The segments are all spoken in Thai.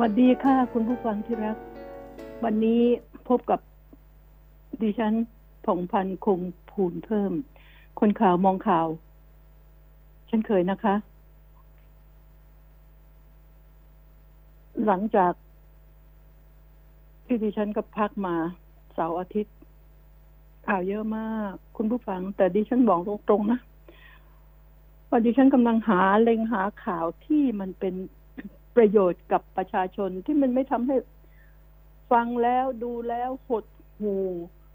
วัสดีค่ะ คุณผู้ฟังที่รัก วันนี้พบกับดิฉันผงพันธ์คงภูนเพิ่ม คนข่าวมองข่าว ฉันเคยนะคะ หลังจากที่ดิฉันก็พักมาเสาร์อาทิตย์ ข่าวเยอะมาก คุณผู้ฟัง แต่ดิฉันบอกตรงๆนะว่าดิฉันกำลังหาเล็งหาข่าวที่มันเป็น ประโยชน์กับประชาชนที่มันไม่ทำให้ฟังแล้วดูแล้วหดหู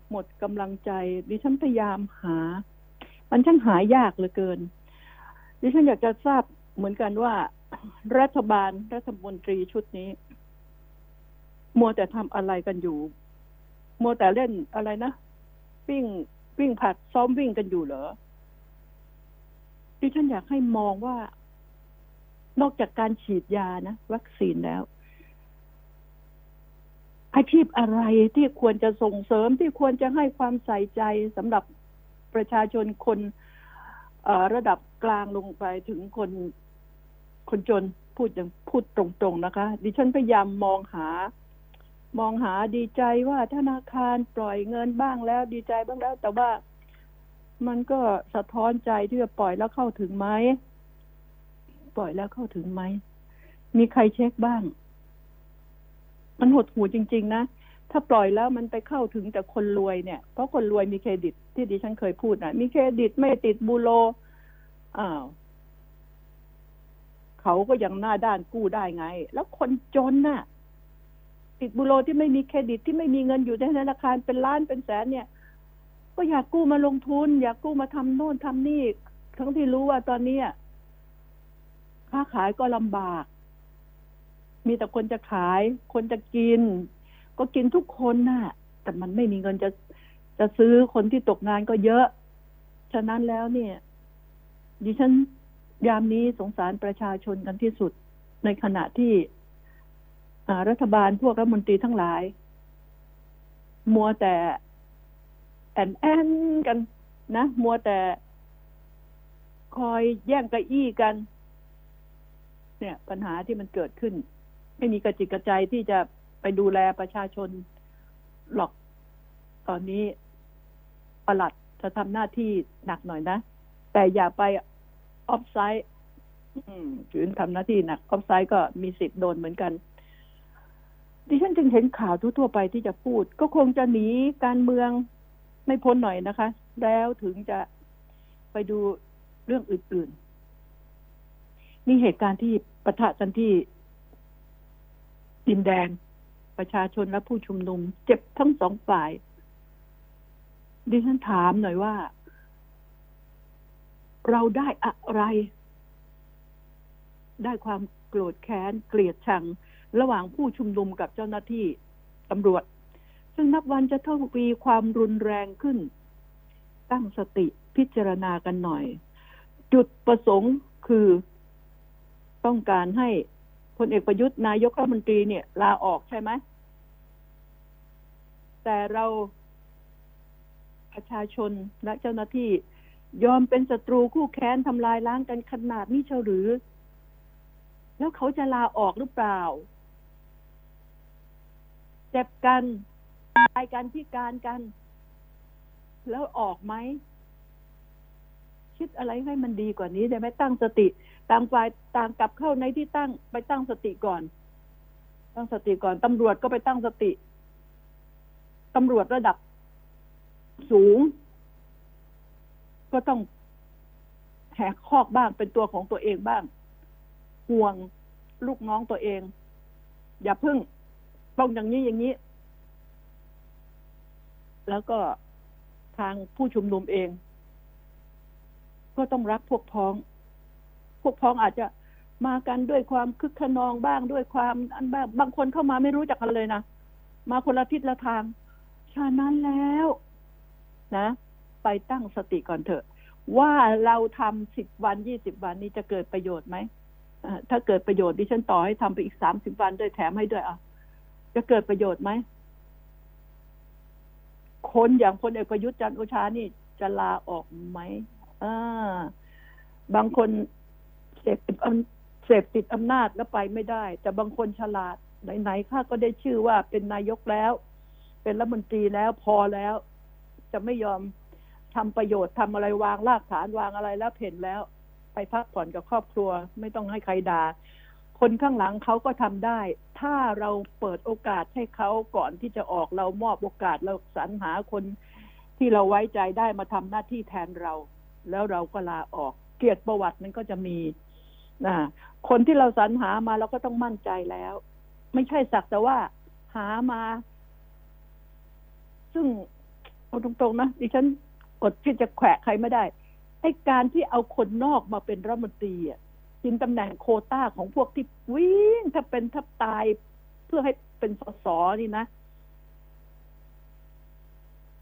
หมดกำลังใจ ดิฉันพยายามหา มันช่างหายากเหลือเกิน ดิฉันอยากจะทราบเหมือนกันว่า รัฐบาลรัฐมนตรีชุดนี้ มัวแต่ทำอะไรกันอยู่ มัวแต่เล่นอะไรนะวิ่งวิ่งผัดซ้อมวิ่งกันอยู่เหรอดิฉันอยากให้มองว่า นอกจากการฉีดยานะ วัคซีนแล้ว อาชีพอะไรที่ควรจะส่งเสริมที่ควรจะให้ความใส่ใจสำหรับประชาชนคนระดับกลางลงไปถึงคนคนจนพูดอย่างพูดตรงๆนะคะ ดิฉันพยายามมองหา มองหาดีใจว่าธนาคารปล่อยเงินบ้างแล้ว ดีใจบ้างแล้ว แต่ว่ามันก็สะท้อนใจที่จะปล่อยแล้วเข้าถึงไหม ปล่อยแล้วเข้าถึงไหม มีใครเช็คบ้าง มันหดหูจริง ๆ นะ ถ้าปล่อยแล้วมันไปเข้าถึงแต่คนรวยเนี่ย เพราะคนรวยมีเครดิต ที่ดิฉันเคยพูดนะมีเครดิตไม่ติดบูโรอ้าวเขาก็ยังหน้าด้านกู้ได้ไง แล้วคนจนน่ะ ติดบูโรที่ไม่มีเครดิตที่ไม่มีเงินอยู่ในธนาคารเป็นล้านเป็นแสนเนี่ยก็อยากกู้มาลงทุน อยากกู้มาทำโน่นทำนี่ ทั้งที่รู้ว่าตอนนี้ ค้าขายก็ลำบาก มีแต่คนจะขาย คนจะกิน ก็กินทุกคนน่ะ แต่มันไม่มีเงินจะจะซื้อคนที่ตกงานก็เยอะ ฉะนั้นแล้วเนี่ย ดิฉันยามนี้สงสารประชาชนกันที่สุดในขณะที่รัฐบาลพวกรัฐมนตรีทั้งหลาย มัวแต่แอนแอนกันนะ มัวแต่คอยแย่งเกระอี้กัน เนี่ยปัญหาที่มันเกิดขึ้น ไม่มีกระจิกกระใจที่จะไปดูแลประชาชนหรอกตอนนี้ประหลัดจะทำหน้าที่หนักหน่อยนะ แต่อย่าไปออฟไซด์ถือทำหน้าที่หนักออฟไซด์ก็มีสิทธิ์โดนเหมือนกัน ดิฉันจึงเห็นข่าวทั่วไปที่จะพูด ก็คงจะหนีการเมืองไม่พ้นหน่อยนะคะ แล้วถึงจะไปดูเรื่องอื่นๆ มีเหตุการณ์ที่ประทะกันที่ดินแดง ประชาชนและผู้ชุมนุม เจ็บทั้งสองฝ่าย ดิฉันถามหน่อยว่า เราได้อะไร ได้ความโกรธแค้น เกลียดชัง ระหว่างผู้ชุมนุมกับเจ้าหน้าที่ตำรวจ ซึ่งนับวันจะทวีความรุนแรงขึ้น ตั้งสติพิจารณากันหน่อย จุดประสงค์คือ ต้องการให้พลเอกประยุทธ์นายกรัฐมนตรีเนี่ย ลาออกใช่ไหมแต่เราประชาชนและเจ้าหน้าที่ ยอมเป็นศัตรูคู่แค้นทำลายล้างกันขนาดนี้เชียวหรือ แล้วเขาจะลาออกหรือเปล่า เจ็บกันตายกันพิการกัน แล้วออกไหมคิดอะไรให้มันดีกว่านี้ได้ไหมตั้งสติ ต่างฝ่ายต่างกลับเข้าในที่ตั้งไปตั้งสติก่อน ตั้งสติก่อนตำรวจก็ไปตั้งสติตำรวจระดับสูง ก็ต้องแหกคอกบ้างเป็นตัวของตัวเองบ้าง ห่วงลูกน้องตัวเอง อย่าพึ่งต้องอย่างนี้อย่างนี้ แล้วก็ทางผู้ชุมนุมเอง ก็ต้องรักพวกพ้อง วกพ้องอาจจะมากันด้วยความคึกขนองบ้างด้วยความอันบ้างบางคนเข้ามาไม่รู้จักกันเลยนะมาคนละทิศละทางฉะนั้นแล้ว นะ ไปตั้งสติก่อนเถอะ ว่าเราทำสิบวันยี่สิบวันนี้จะเกิดประโยชน์ไหมถ้าเกิดประโยชน์ดิฉันต่อให้ทำไปอีกสามสิบวันด้วยแถมให้ด้วยอะจะเกิดประโยชน์ไหมคนอย่างพลเอกประยุทธ์จันโอชานี่จะลาออกไหมอ่าบางคน พติดเสพติดอำนาจแล้วไปไม่ได้ แต่บางคนฉลาดไหนๆข้าก็ได้ชื่อว่าเป็นนายกแล้ว เป็นรัฐมนตรีแล้วพอแล้ว จะไม่ยอมทำประโยชน์ทำอะไรวางรากฐานวางอะไรแล้วเห็นแล้ว ไปพักผ่อนกับครอบครัว ไม่ต้องให้ใครด่าคนข้างหลังเขาก็ทำได้ ถ้าเราเปิดโอกาสให้เขาก่อนที่จะออกเรามอบโอกาสเราสรรหาคนที่เราไว้ใจได้มาทำหน้าที่แทนเรา แล้วเราก็ลาออก เกียรติประวัติมันก็จะมี นะคนที่เราสรรหามาเราก็ต้องมั่นใจแล้ว ไม่ใช่สักแต่ว่าหามา ซึ่งเอาตรงๆนะดิฉันอดที่จะแขวะใครไม่ได้ไอ้การที่เอาคนนอกมาเป็นรัฐมนตรีอะกินตำแหน่งโคต้าของพวกที่วิ่งถ้าเป็นทับตาย เพื่อให้เป็นสสนี่นะ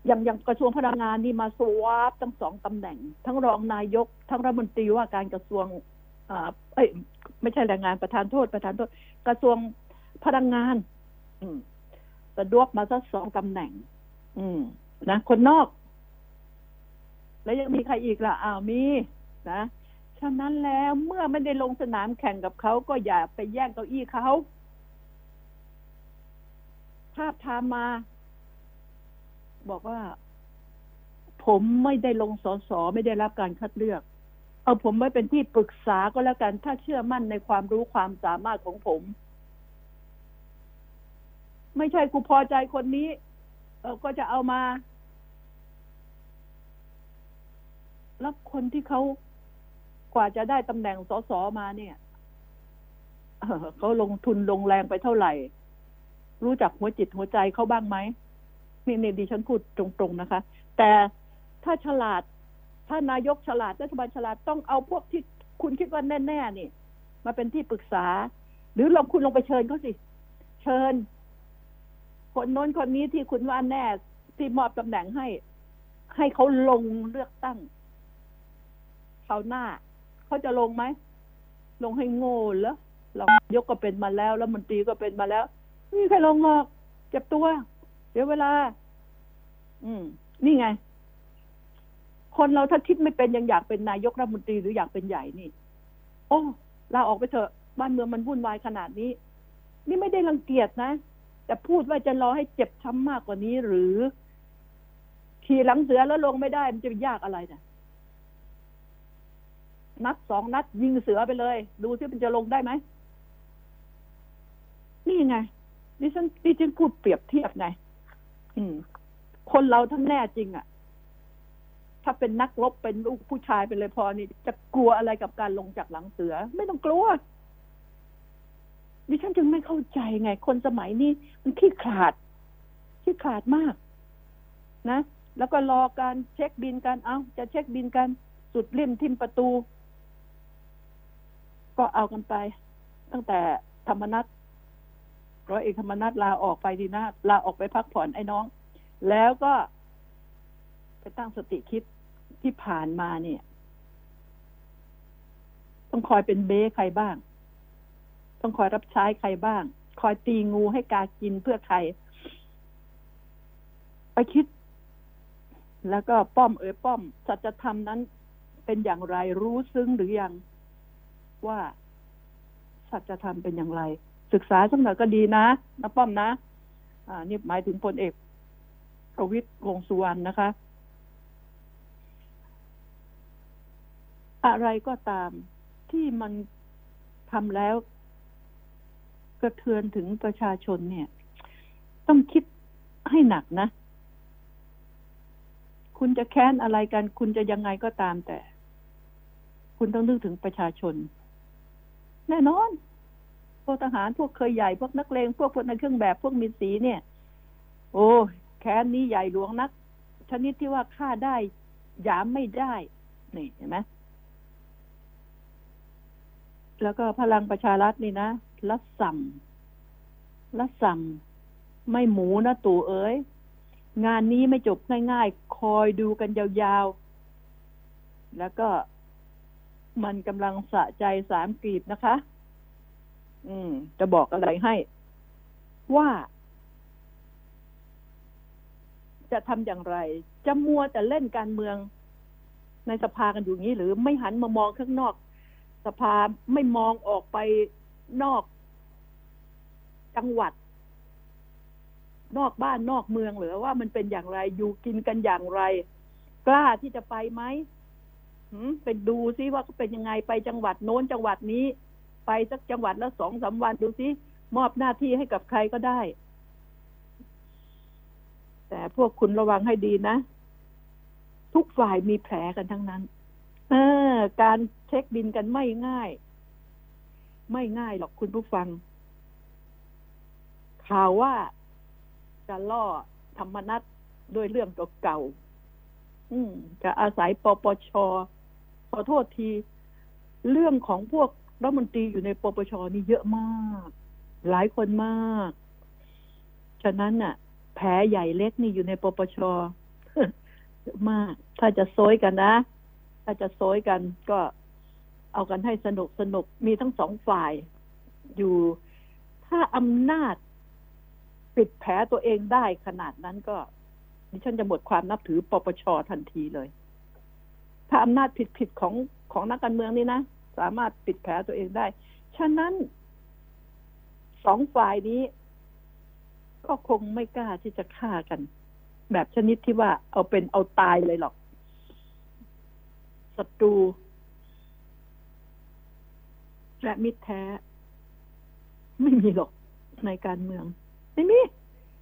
อย่างอย่างกระทรวงพลังงานนี่มาสวาปทั้งสองตำแหน่ง ทั้งรองนายก ทั้งรัฐมนตรีว่าการกระทรวง เอ้ยไม่ใช่แรงงานประธานโทษประธานโทษ กระทรวงพลังงาน อืมสะดวกมาสักสองตำแหน่ง อืมนะคนนอก แล้วยังมีใครอีกล่ะอ้าวมีนะฉะนั้นแล้วเมื่อไม่ได้ลงสนามแข่งกับเขาก็อย่าไปแย่งเก้าอี้เขาภาพทามมา บอกว่า ผมไม่ได้ลงสอสอไม่ได้รับการคัดเลือก เอาผมไว้เป็นที่ปรึกษาก็แล้วกัน ถ้าเชื่อมั่นในความรู้ความสามารถของผม ไม่ใช่กูพอใจคนนี้เก็จะเอามา แล้วคนที่เขากว่าจะได้ตำแหน่งสสมาเนี่ยเขาลงทุนลงแรงไปเท่าไหร่ รู้จักหัวจิตหัวใจเขาบ้างไหมนี่นี่ดิฉันพูดตรงๆนะคะ แต่ถ้าฉลาด ถ้านายกฉลาดรัฐบาลฉลาดต้องเอาพวกที่คุณคิดว่าแน่ๆนี่มาเป็นที่ปรึกษา หรือลองคุณลงไปเชิญเขาสิ เชิญ คนโน้นคนนี้ที่คุณว่าแน่ที่มอบตำแหน่งให้ ให้เขาลงเลือกตั้งคราวหน้าเขาจะลงไหมลงให้โง่เหรอเรายกก็เป็นมาแล้วแล้วมนตรีก็เป็นมาแล้วนี่ใครลงหรอกเจ็บตัว เดี๋ยวเวลา อืม นี่ไง คนเราถ้าคิดไม่เป็นยังอยากเป็นนายกรัฐมนตรีหรืออยากเป็นใหญ่นี่ โอ้ลาออกไปเถอะบ้านเมืองมันวุ่นวายขนาดนี้ นี่ไม่ได้รังเกียจนะ แต่พูดว่าจะรอให้เจ็บช้ำมากกว่านี้หรือขี่หลังเสือแล้วลงไม่ได้มันจะยากอะไรนะนัดสองนัดยิงเสือไปเลย ดูที่มันจะลงได้ไหมนี่ไงดิฉันดิฉันพูดเปรียบเทียบไงอืมคนเราทั้งแน่จริงอะ่ะ ถ้าเป็นนักรบเป็นลูกผู้ชายไปเลยพอนี่จะกลัวอะไรกับการลงจากหลังเสือ ไม่ต้องกลัวดิฉันจึงไม่เข้าใจไง คนสมัยนี้มันขี้ขาดขี้ขาดมาก นะ แล้วก็รอการเช็คบินกันเอา้า จะเช็คบินกันสุดเล่มทิมประตู ก็เอากันไป ตั้งแต่ธรรมนัตร้อยเอกธรรมนัตลาออกไปดีนะลาออกไปพักผ่อนไอ้น้อง แล้วก็ไปตั้งสติคิด ที่ผ่านมาเนี่ย ต้องคอยเป็นเบ้ใครบ้าง ต้องคอยรับใช้ใครบ้าง คอยตีงูให้กากินเพื่อใคร ไปคิด แล้วก็ป้อมเอ๋ยป้อมสัจธรรมนั้น เป็นอย่างไรรู้ซึ้งหรือยังว่าสัจธรรมเป็นอย่างไร ศึกษาสักหน่อยก็ดีนะนะป้อมนะ อ่า นี่หมายถึงพลเอกประวิตยวงสุวรรณนะคะ อะไรก็ตามที่มันทำแล้ว กระเทือนถึงประชาชนเนี่ย ต้องคิดให้หนักนะ คุณจะแค้นอะไรกัน คุณจะยังไงก็ตามแต่ คุณต้องนึกถึงประชาชน แน่นอน พวกทหารพวกเคยใหญ่ พวกนักเลงพวกพวกในเครื่องแบบพวกมีสีเนี่ย โอ้แค้นนี้ใหญ่หลวงนัก ชนิดที่ว่าฆ่าได้ยามไม่ได้ นี่เห็นไหม แล้วก็พลังประชารัฐนี่นะละสัมละสัมไม่หมูนะตู่เอ๋ยงานนี้ไม่จบง่ายๆ คอยดูกันยาวๆ แล้วก็มันกำลังสะใจสามกรีบนะคะ อืม จะบอกอะไรให้ ว่า จะทำอย่างไร จะมัวแต่เล่นการเมืองในสภากันอยู่งี้ หรือไม่หันมามองข้างนอก สภาไม่มองออกไปนอกจังหวัด นอกบ้านนอกเมืองหรือว่ามันเป็นอย่างไรอยู่กินกันอย่างไร กล้าที่จะไปไหมไปดูซิว่าเขาเป็นยังไงไปจังหวัดโน้นจังหวัดนี้ ไปสักจังหวัดละสองสามวันดูซิมอบหน้าที่ให้กับใครก็ได้ แต่พวกคุณระวังให้ดีนะ ทุกฝ่ายมีแผลกันทั้งนั้น เออ การเช็คบินกันไม่ง่าย ไม่ง่ายหรอกคุณผู้ฟัง ข่าวว่าจะล่อธรรมนัตด้วยเรื่องเก่าๆอืมจะอาศัยปปช ขอโทษที เรื่องของพวกรัฐมนตรีอยู่ในปปชนี่เยอะมาก หลายคนมาก ฉะนั้นน่ะ แผลใหญ่เล็กนี่อยู่ในปปชเยอะมาก ถ้าจะโซยกันนะ ถ้าจะโซยกันก็เอากันให้สนุกสนุกมีทั้งสองฝ่ายอยู่ถ้าอำนาจปิดแผลตัวเองได้ขนาดนั้นก็ ดิฉันจะหมดความนับถือปปชทันทีเลย ถ้าอำนาจผิดผิดของของนักการเมืองนี่นะ สามารถปิดแผลตัวเองได้ ฉะนั้นสองฝ่ายนี้ ก็คงไม่กล้าที่จะฆ่ากัน แบบชนิดที่ว่าเอาเป็นเอาตายเลยหรอก ศัตรู และมิตรแท้ ไม่มีหรอกในการเมือง ไม่มี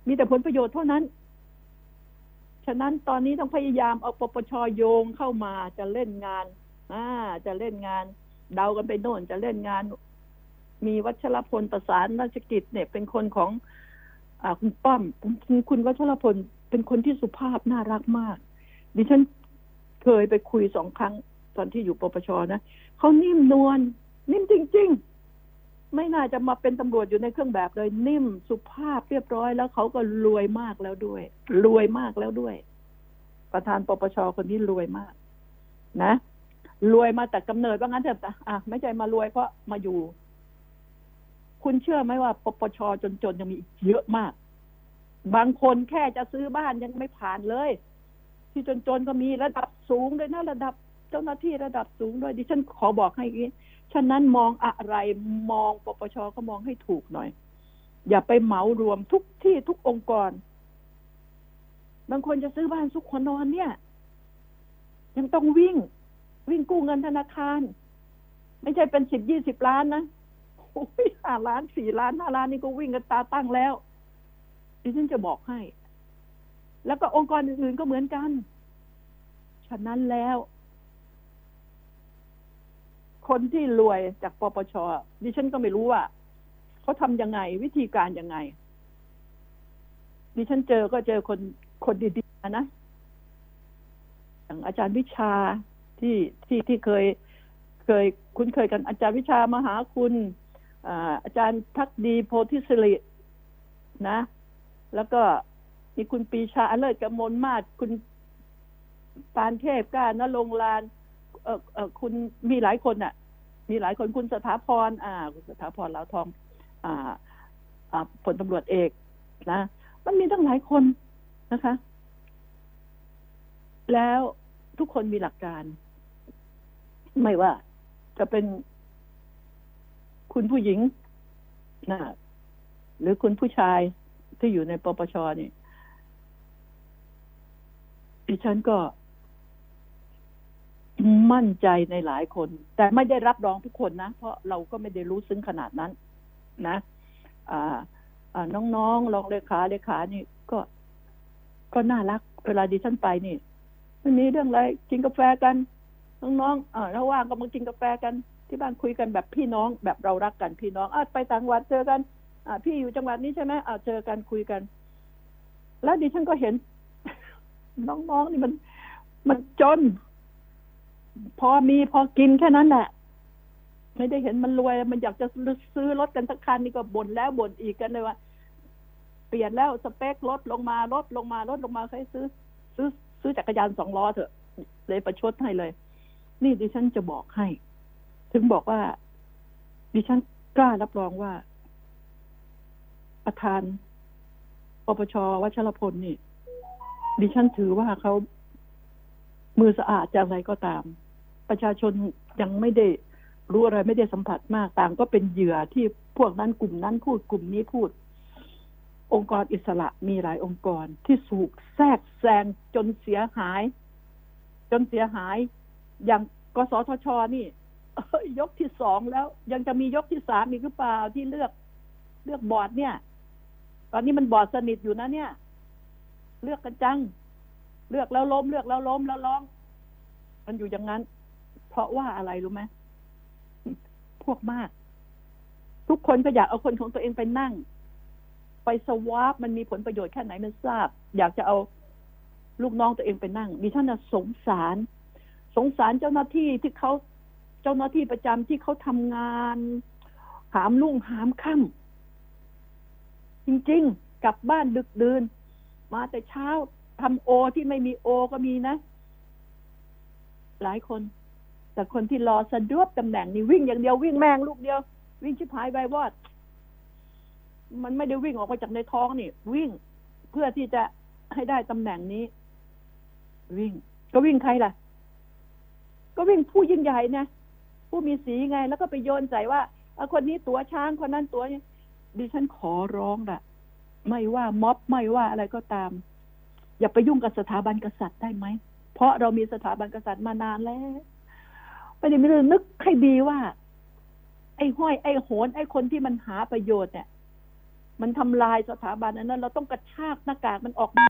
มีแต่ผลประโยชน์เท่านั้น ฉะนั้นตอนนี้ต้องพยายามเอาปปชโยงเข้ามาจะเล่นงานอ่าจะเล่นงาน เดากันไปโน่นจะเล่นงาน มีวัชรพลประสานราชกิจเนี่ย เป็นคนของอคุณป้อมคุณคุณวัชรพลเป็นคนที่สุภาพน่ารักมาก ดิฉัน เคยไปคุยสองครั้งตอนที่อยู่ปปชนะเขานิ่มนวลนิ่มจริง ๆ ไม่น่าจะมาเป็นตำรวจอยู่ในเครื่องแบบเลยนิ่มสุภาพเรียบร้อยแล้วเขาก็รวยมากแล้วด้วย รวยมากแล้วด้วย ประธานปปชคนนี้รวยมาก นะรวยมาแต่กำเนิดว่างั้นเถอะอะไม่ใช่มารวยเพราะมาอยู่ คุณเชื่อไหมว่าปปชจนๆยังมีอีกเยอะมาก บางคนแค่จะซื้อบ้านยังไม่ผ่านเลย ที่จนๆก็มีระดับสูงเลยนะระดับเจ้าหน้าที่ระดับสูงด้วยดิฉันขอบอกให้อย่างนี้ฉะนั้นมองอะไรมองปปชก็มองให้ถูกหน่อย อย่าไปเหมารวมทุกที่ทุกองค์กร บางคนจะซื้อบ้านสุกขคนนอนเนี่ย ยังต้องวิ่ง วิ่งกู้เงินธนาคาร ไม่ใช่เป็นสิบยี่สิบล้านนะโอ้ยห้าล้านสี่ล้านห้าล้านนี่ก็วิ่งกันตาตั้งแล้วดิฉันจะบอกให้ แล้วก็องค์กรอื่นๆก็เหมือนกัน ฉะนั้นแล้ว คนที่รวยจากปปชดิฉันก็ไม่รู้ว่าเขาทำยังไง วิธีการยังไง ดิฉันเจอก็เจอคนคนดีๆนะอย่างอาจารย์วิชาที่ที่ที่เคย เคยคุ้นเคยกันอาจารย์วิชามหาคุณอาจารย์ทักดีโพธิสิรินะ แล้วก็ มีคุณปีชาเลิศกมลมาศคุณปานเทพก้านรงลานเออเออคุณมีหลายคนอะ มีหลายคนคุณสถาพร อ่า คุณสถาพรลาวทอง อ่า อ่าผลตำรวจเอกนะ มันมีตั้งหลายคนนะคะ แล้วทุกคนมีหลักการ ไม่ว่าจะเป็นคุณผู้หญิงนะหรือคุณผู้ชายที่อยู่ในปปชนี่ ดิฉันก็ มั่นใจในหลายคน แต่ไม่ได้รับรองทุกคนนะ เพราะเราก็ไม่ได้รู้ซึ้งขนาดนั้น นะอ่าน้องๆรองเลขาเลขานี่ก็ ก็น่ารัก เวลาดิฉันไปนี่วันนี้เรื่องอะไรกินกาแฟกันน้องๆอ่าถ้าว่างก็มากินกาแฟกัน ที่บ้านคุยกันแบบพี่น้อง แบบเรารักกันพี่น้องอ่าไปต่างจังหวัดเจอกัน อ่า พี่อยู่จังหวัดนี้ใช่ไหมอ่าเจอกันคุยกัน แล้วดิฉันก็เห็น น้องๆนี่มัน มันจน พอมีพอกินแค่นั้นแหละไม่ได้เห็นมันรวย มันอยากจะซื้อรถกันสักคันนี่ก็บ่นแล้วบ่นอีกกันเลยว่าเปลี่ยนแล้วสเปคลดลงมาลดลงมาลดลงมาใครซื้อ ซื้อ ซื้อจักรยานสองล้อเถอะ เลยประชดให้เลย นี่ดิฉันจะบอกให้ ถึงบอกว่า ดิฉันกล้ารับรองว่า ประธานปปชวัชรพลนี่ ดิฉันถือว่าเขามือสะอาดจะอะไรก็ตาม ประชาชนยังไม่ได้รู้อะไรไม่ได้สัมผัสมากต่างก็เป็นเหยื่อที่พวกนั้นกลุ่มนั้นพูดกลุ่มนี้พูด องค์กรอิสระมีหลายองค์กรที่สูกแทรกแซงจนเสียหาย จนเสียหาย อย่างกสทชนี่ยยกที่สองแล้ว ยังจะมียกที่สามอีกหรือเปล่าที่เลือก เลือกบอร์ดเนี่ย ตอนนี้มันบอร์ดสนิทอยู่นะเนี่ย เลือกกันจัง เลือกแล้วล้ม เลือกแล้วล้มแล้วร้องมันอยู่อย่างนั้น เพราะว่าอะไรรู้ไหมพวกมาก ทุกคนก็อยากเอาคนของตัวเองไปนั่ง ไปสวาปมันมีผลประโยชน์แค่ไหนไม่ทราบ อยากจะเอาลูกน้องตัวเองไปนั่งดิฉันน่ะสงสาร สงสารเจ้าหน้าที่ที่เขาเจ้าหน้าที่ประจำที่เขาทำงาน หามลุ่งหามค่ำจริง ๆ กลับบ้านดึกดื่น มาแต่เช้าทำโอที่ไม่มีโอก็มีนะ หลายคน แต่คนที่รอสะดวกตำแหน่งนี่วิ่งอย่างเดียววิ่งแมงลูกเดียว วิ่งชิบหายไปวอด มันไม่ได้วิ่งออกมาจากในท้องนี่ วิ่งเพื่อที่จะให้ได้ตำแหน่งนี้ วิ่ง ก็วิ่งใครล่ะ ก็วิ่งผู้ยิ่งใหญ่นะผู้มีสีไง แล้วก็ไปโยนใส่ว่าเอาคนนี้ตัวช้างคนนั้นตัวนี้ดิฉันขอร้องละ ไม่ว่าม็อบไม่ว่าอะไรก็ตาม อย่าไปยุ่งกับสถาบันกษัตริย์ได้ไหม เพราะเรามีสถาบันกษัตริย์มานานแล้วไม่ได้ไม่ได้นึกให้ดีว่า ไอ้ห้อยไอ้โหนไอ้คนที่มันหาประโยชน์เนี่ย มันทำลายสถาบันอันนั้น เราต้องกระชากหน้ากากมันออกมา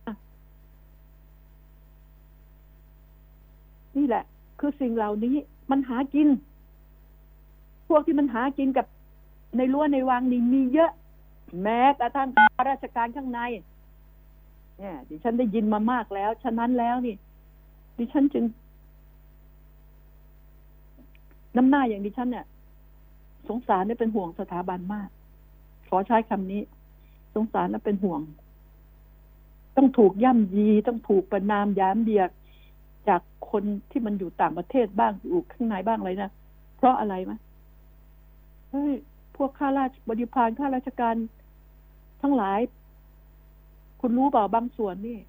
นี่แหละ คือสิ่งเหล่านี้มันหากิน พวกที่มันหากินกับในรั้วในวังนี่มีเยอะ แม้กระทั่งข้าราชการข้างใน เนี่ยดิฉันได้ยินมามากแล้ว ฉะนั้นแล้วนี่ ดิฉันจึง น้ำหน้าอย่างดิฉันเนี่ย สงสารเนี่ยเป็นห่วงสถาบันมาก ขอใช้คำนี้ สงสารและเป็นห่วง ต้องถูกย่ำยีต้องถูกประนามย้ำเดียกจากคนที่มันอยู่ต่างประเทศบ้างอยู่ข้างในบ้างอะไรนะเพราะอะไรไหมเฮ้ยพวกข้าราชบริพารข้าราชการ ทั้งหลาย คุณรู้เปล่าบางส่วนนี่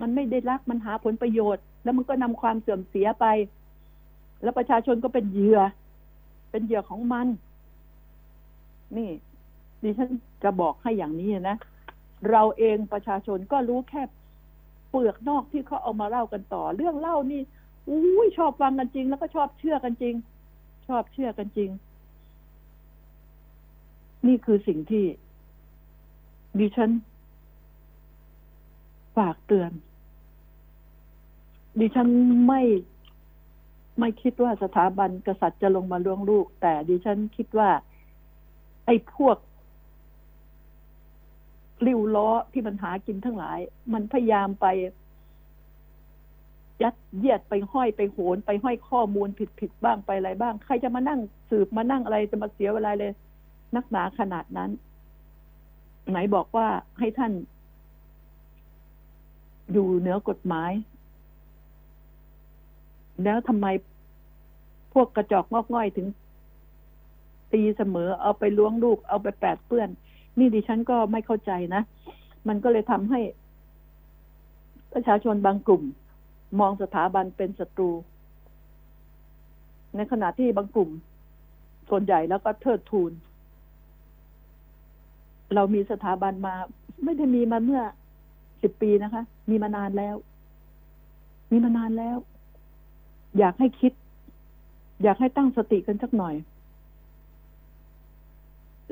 มันไม่ได้รักมันหาผลประโยชน์ แล้วมันก็นำความเสื่อมเสียไป แล้วประชาชนก็เป็นเหยื่อ เป็นเหยื่อของมัน นี่ดิฉันจะบอกให้อย่างนี้นะ เราเองประชาชนก็รู้แค่เปลือกนอกที่เขาเอามาเล่ากันต่อ เรื่องเล่านี่อุ้ยชอบฟังกันจริง แล้วก็ชอบเชื่อกันจริง ชอบเชื่อกันจริง นี่คือสิ่งที่ ดิฉัน ฝากเตือน ดิฉันไม่ไม่คิดว่าสถาบันกษัตริย์จะลงมาล่วงลูก แต่ดิฉันคิดว่า ไอ้พวกริ้วล้อที่มันหากินทั้งหลาย มันพยายามไป ยัดเยียดไปห้อยไปโหน ไปห้อยข้อมูลผิดผิดบ้างไปอะไรบ้าง ใครจะมานั่งสืบมานั่งอะไรจะมาเสียเวลาเลย นักหนาขนาดนั้น ไหนบอกว่าให้ท่าน อยู่เหนือกฎหมาย แล้วทำไมพวกกระจอกงอกง่อยถึง ตีเสมอ เอาไปล้วงลูก เอาไปแปดเปื้อน นี่ดิฉันก็ไม่เข้าใจนะ มันก็เลยทำให้ ประชาชนบางกลุ่ม มองสถาบันเป็นศัตรู ในขณะที่บางกลุ่ม ส่วนใหญ่แล้วก็เทิดทูน เรามีสถาบันมา ไม่ได้มีมาเมื่อสิบปีนะคะ มีมานานแล้ว มีมานานแล้ว อยากให้คิด อยากให้ตั้งสติกันสักหน่อย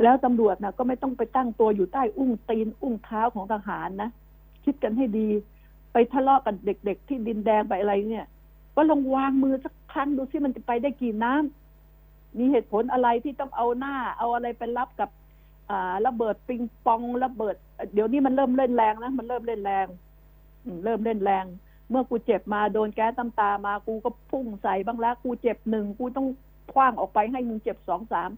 แล้วตำรวจนะก็ไม่ต้องไปตั้งตัวอยู่ใต้อุ้งตีน อุ้งเท้าของทหารนะคิดกันให้ดี ไปทะเลาะกันเด็ก ๆ ที่ดินแดงไปอะไรเนี่ยก็ลองวางมือสักครั้งดูซิมันจะไปได้กี่น้ำมีเหตุผลอะไรที่ต้องเอาหน้า เอาอะไรไปรับกับ ระเบิดปิงปองระเบิด เดี๋ยวนี้มันเริ่มเล่นแรงนะมันเริ่มเล่นแรงเริ่มเล่นแรง เมื่อกูเจ็บมาโดนแก๊สตำตามากูก็พุ่งใส่บ้างแล้วกูเจ็บหนึ่งกูต้องคว้างออกไปให้มึงเจ็บสองสาม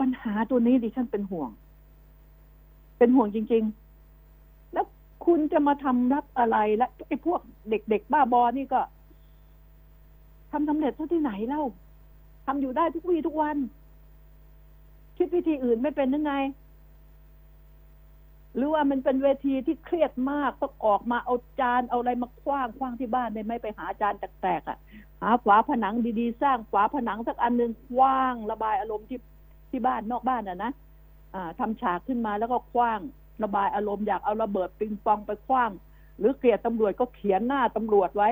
ปัญหาตัวนี้ดิฉันเป็นห่วง เป็นห่วงจริง ๆ แล้วคุณจะมาทำรับอะไรและไอ้พวกเด็กๆบ้าบอนี่ก็ทำสำเร็จเท่าที่ไหนเล่าทำอยู่ได้ทุกวี่ทุกวัน คิดวิธีอื่นไม่เป็นยังไง หรือว่ามันเป็นเวทีที่เครียดมากต้องออกมาเอาจานเอาอะไรมาคว้างคว้างที่บ้านได้ไหมไปหาจานแตกๆอะ หาฝาผนังดีๆ สร้างฝาผนังสักอันหนึ่งคว้างระบายอารมณ์ที่ที่บ้านนอกบ้านอะนะอ่าทำฉากขึ้นมาแล้วก็คว้างระบายอารมณ์อยากเอาระเบิดปิงปองไปคว้าง หรือเกลียดตำรวจก็เขียนหน้าตำรวจไว้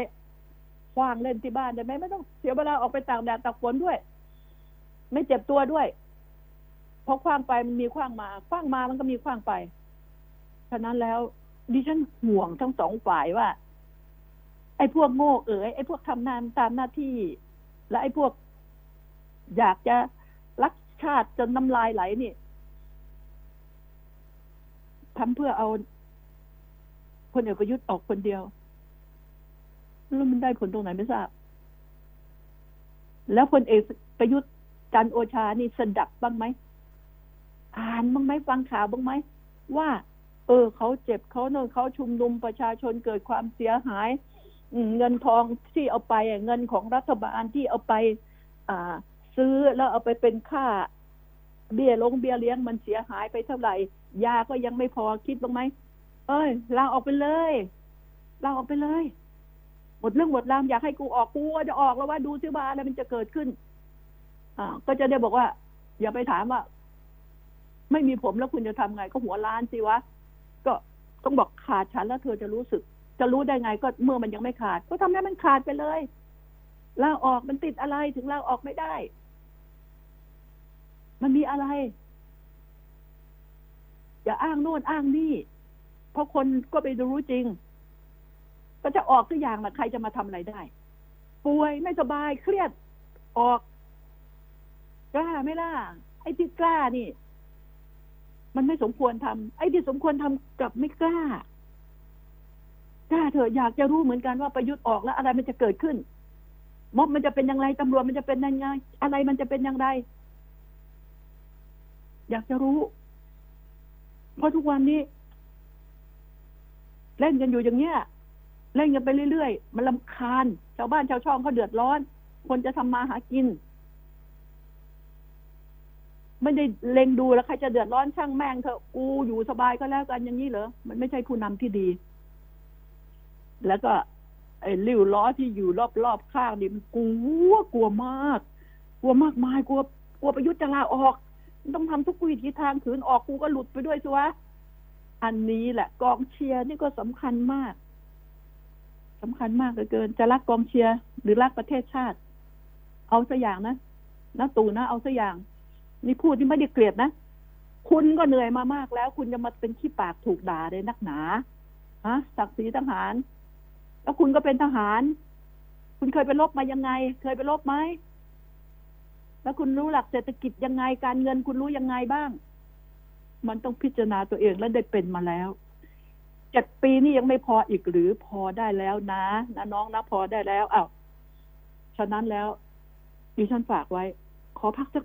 คว้างเล่นที่บ้านได้ไหมไม่ต้องเสียเวลาออกไปตากแดดตากฝนด้วย ไม่เจ็บตัวด้วย พราะคว้างไปมันมีคว้างมาคว้างมามันก็มีคว้างไป ฉะนั้นแล้วดิฉันห่วงทั้งสองฝ่ายว่า ไอ้พวกโง่เอ๋ยไอ้พวกทำงานตามหน้าที่ และไอ้พวก อยากจะรักชาติจนน้ำลายไหลนี่ทำเพื่อเอาพลเอกประยุทธ์ออกคนเดียวแล้วมันได้ผลตรงไหนไม่ทราบ แล้วพลเอกประยุทธ์จันโอชานี่สดับบ้างไหม อ่านบ้างไหมฟังข่าวบ้างไหมว่า เออเขาเจ็บเขาเนอะเขาชุมนุมประชาชนเกิดความเสียหายเงินทองที่เอาไปเงินของรัฐบาลที่เอาไป อ่า ซื้อแล้วเอาไปเป็นค่า เบี้ยลงเบี้ยเลี้ยงมันเสียหายไปเท่าไหร่ ยาก็ยังไม่พอคิดบ้างไหมเอ้ยลาออกไปเลยลาออกไปเลยหมดเรื่องหมดรามอยากให้กูออกกูจะออกแล้วว่าดูซิว่าอะไรมันจะเกิดขึ้น อ่า ก็จะได้บอกว่า อย่าไปถามว่า ไม่มีผมแล้วคุณจะทำไงก็หัวล้านสิวะก็ต้องบอกขาดฉันแล้วเธอจะรู้สึก จะรู้ได้ไงก็เมื่อมันยังไม่ขาด ก็ทำให้มันขาดไปเลยลาออกมันติดอะไรถึงลาออกไม่ได้ มันมีอะไร อย่าอ้างโน่นอ้างนี่ เพราะคนก็ไปรู้จริง ก็จะออกตัวอย่างนะใครจะมาทำอะไรได้ ป่วยไม่สบายเครียดออกกล้าไม่ล่ะไอ้ที่กล้านี่ มันไม่สมควรทำไอ้ที่สมควรทำกับไม่กล้ากล้าเถอะอยากจะรู้เหมือนกันว่าประยุทธ์ออกแล้วอะไรมันจะเกิดขึ้น ม็อบมันจะเป็นยังไงตำรวจมันจะเป็นยังไงอะไรมันจะเป็นอย่างไร อยากจะรู้ เพราะทุกวันนี้ เล่นกันอยู่อย่างเงี้ยเล่นกันไปเรื่อยๆ มันลำคาญ ชาวบ้านชาวช่องเขาเดือดร้อน คนจะทำมาหากิน ไม่ได้เล็งดูแล้วใครจะเดือดร้อนช่างแม่งเถอะกูอยู่สบายก็แล้วกันอย่างนี้เหรอมันไม่ใช่ผู้นำที่ดี แล้วก็ไอ้ริ้วล้อที่อยู่รอบๆข้างนี่มันกลัวกลัวมาก กลัวมากมายกลัวกลัวประยุทธ์จะลาออก ต้องทำทุกวิถีทางถืนออกกูก็หลุดไปด้วยสิวะอันนี้แหละ กองเชียร์นี่ก็สำคัญมากสำคัญมากเหลือเกิน จะรักกองเชียร์หรือรักประเทศชาติ เอาสัอย่างนะนะตู่นะเอาสัอย่าง นี่พูดที่ไม่ได้เกลียดนะ คุณก็เหนื่อยมามากแล้ว คุณจะมาเป็นขี้ปากถูกด่าเลยนักหนาฮะศักดิ์ศรีทหาร แล้วคุณก็เป็นทหาร คุณเคยไปลบมายังไง เคยไปลบไหมแล้วคุณรู้หลักเศรษฐกิจยังไงการเงินคุณรู้ยังไงบ้าง มันต้องพิจารณาตัวเองและได้เป็นมาแล้วเจ็ดปีนี่ยังไม่พออีกหรือพอได้แล้วนะนะน้องนะพอได้แล้วอ้าวฉะนั้นแล้วดิฉันฝากไว้ ขอพักสัก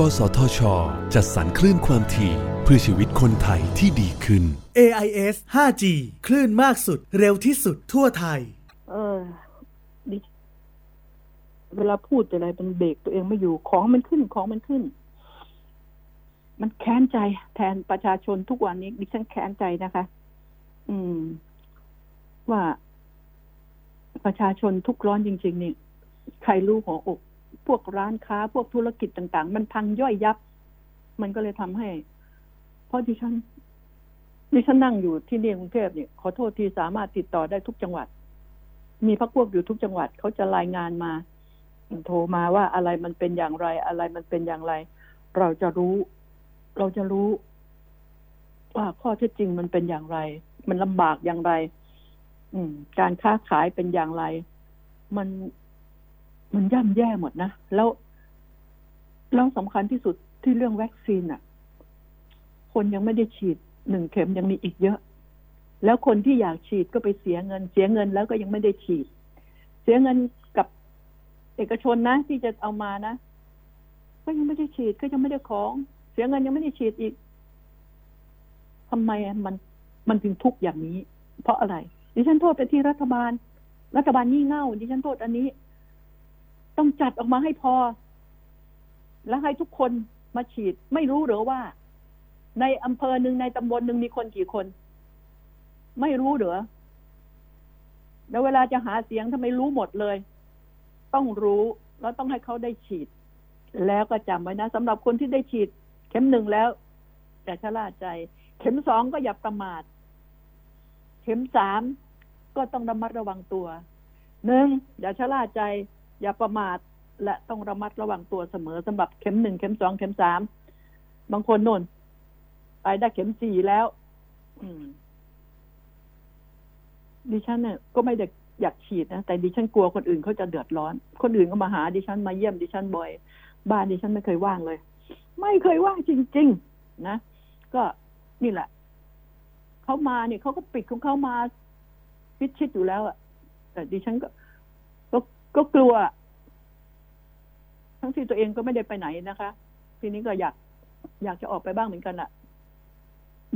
กสทช จัดสรรคลื่นความถี่เพื่อชีวิตคนไทยที่ดีขึ้น AIS 5G คลื่นมากสุดเร็วที่สุดทั่วไทย เออดิเวลาพูดอะไรมันเบรกตัวเองไม่อยู่ของมันขึ้นของมันขึ้น มันแค้นใจแทนประชาชนทุกวันนี้ ดิฉันแค้นใจนะคะ อืม ว่าประชาชนทุกร้อนจริง ๆ นี่ ใครรู้หัวอก พวกร้านค้าพวกธุรกิจต่าง ๆ มันพังย่อยยับ มันก็เลยทำให้ เพราะดิฉันนี่ฉันนั่งอยู่ที่นี่กรุงเทพเนี่ยขอโทษทีสามารถติดต่อได้ทุกจังหวัด มีพักพวกอยู่ทุกจังหวัดเขาจะรายงานมา โทรมาว่าอะไรมันเป็นอย่างไร อะไรมันเป็นอย่างไร เราจะรู้ เราจะรู้ ว่าข้อเท็จจริงมันเป็นอย่างไร มันลำบากอย่างไร อืม การค้าขายเป็นอย่างไร มัน มันย่ำแย่หมดนะ แล้วแล้วสำคัญที่สุดที่เรื่องวัคซีนอะ คนยังไม่ได้ฉีดหนึ่งเข็มยังมีอีกเยอะ แล้วคนที่อยากฉีดก็ไปเสียเงิน เสียเงินแล้วก็ยังไม่ได้ฉีด เสียเงินกับเอกชนนะ ที่จะเอามานะก็ยังไม่ได้ฉีดก็ยังไม่ได้ของ เสียเงินยังไม่ได้ฉีดอีกทำไมมันมันถึงทุกข์อย่างนี้ เพราะอะไร ดิฉันโทษไปที่รัฐบาล รัฐบาลงี่เง่าดิฉันโทษอันนี้ ต้องจัดออกมาให้พอ แล้วให้ทุกคนมาฉีด ไม่รู้หรือว่า ในอำเภอหนึ่งในตำบลหนึ่งมีคนกี่คน ไม่รู้เหรอแล้วเวลาจะหาเสียงทำไมรู้หมดเลย ต้องรู้แล้วต้องให้เขาได้ฉีด แล้วก็จำไว้นะสำหรับคนที่ได้ฉีด เข็มหนึ่งแล้วอย่าชะล่าใจ เข็มสองก็อย่าประมาท เข็มสามก็ต้องระมัดระวังตัวหนึ่งอย่าชะล่าใจ อย่าประมาทและต้องระมัดระวังตัวเสมอสำหรับเข็มหนึ่งเข็มสองเข็มสามบางคนน่นไปได้เข็มสี่แล้ว อืมดิฉันเนี่ยก็ไม่ได้อยากฉีดนะแต่ดิฉันกลัวคนอื่นเขาจะเดือดร้อน คนอื่นก็มาหาดิฉันมาเยี่ยมดิฉันบ่อย บ้านดิฉันไม่เคยว่างเลย ไม่เคยว่างจริง ๆ นะก็นี่แหละเขามาเนี่ยเขาก็ปิดของเขามาพิชิดอยู่แล้วอะแต่ดิฉันก็ ก็กลัว ทั้งที่ตัวเองก็ไม่ได้ไปไหนนะคะ ทีนี้ก็อยาก อยากจะออกไปบ้างเหมือนกันอะ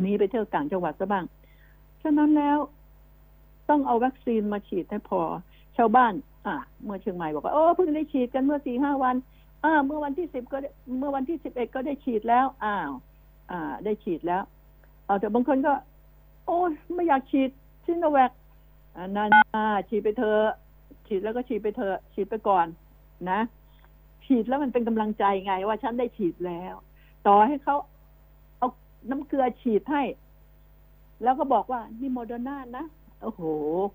หนีไปเที่ยวต่างจังหวัดซะบ้าง ฉะนั้นแล้วต้องเอาวัคซีนมาฉีดให้พอ ชาวบ้าน อ่าเมื่อเชียงใหม่บอกว่าโอ้เพิ่งได้ฉีดกันเมื่อสี่ห้าวัน อ่า เมื่อวันที่สิบก็เมื่อวันที่สิบเอ็ดก็ได้ฉีดแล้ว อ้าว อ่า ได้ฉีดแล้วเอาแต่บางคนก็ โอ้ไม่อยากฉีดซิโนแวคอ่านั่นอ่าฉีดไปเถอะ ฉีดแล้วก็ฉีดไปเถอะฉีดไปก่อนนะ ฉีดแล้วมันเป็นกำลังใจไง ว่าฉันได้ฉีดแล้ว ต่อให้เขาเอาน้ำเกลือฉีดให้ แล้วก็บอกว่านี่โมเดอร์นานะโอ้โห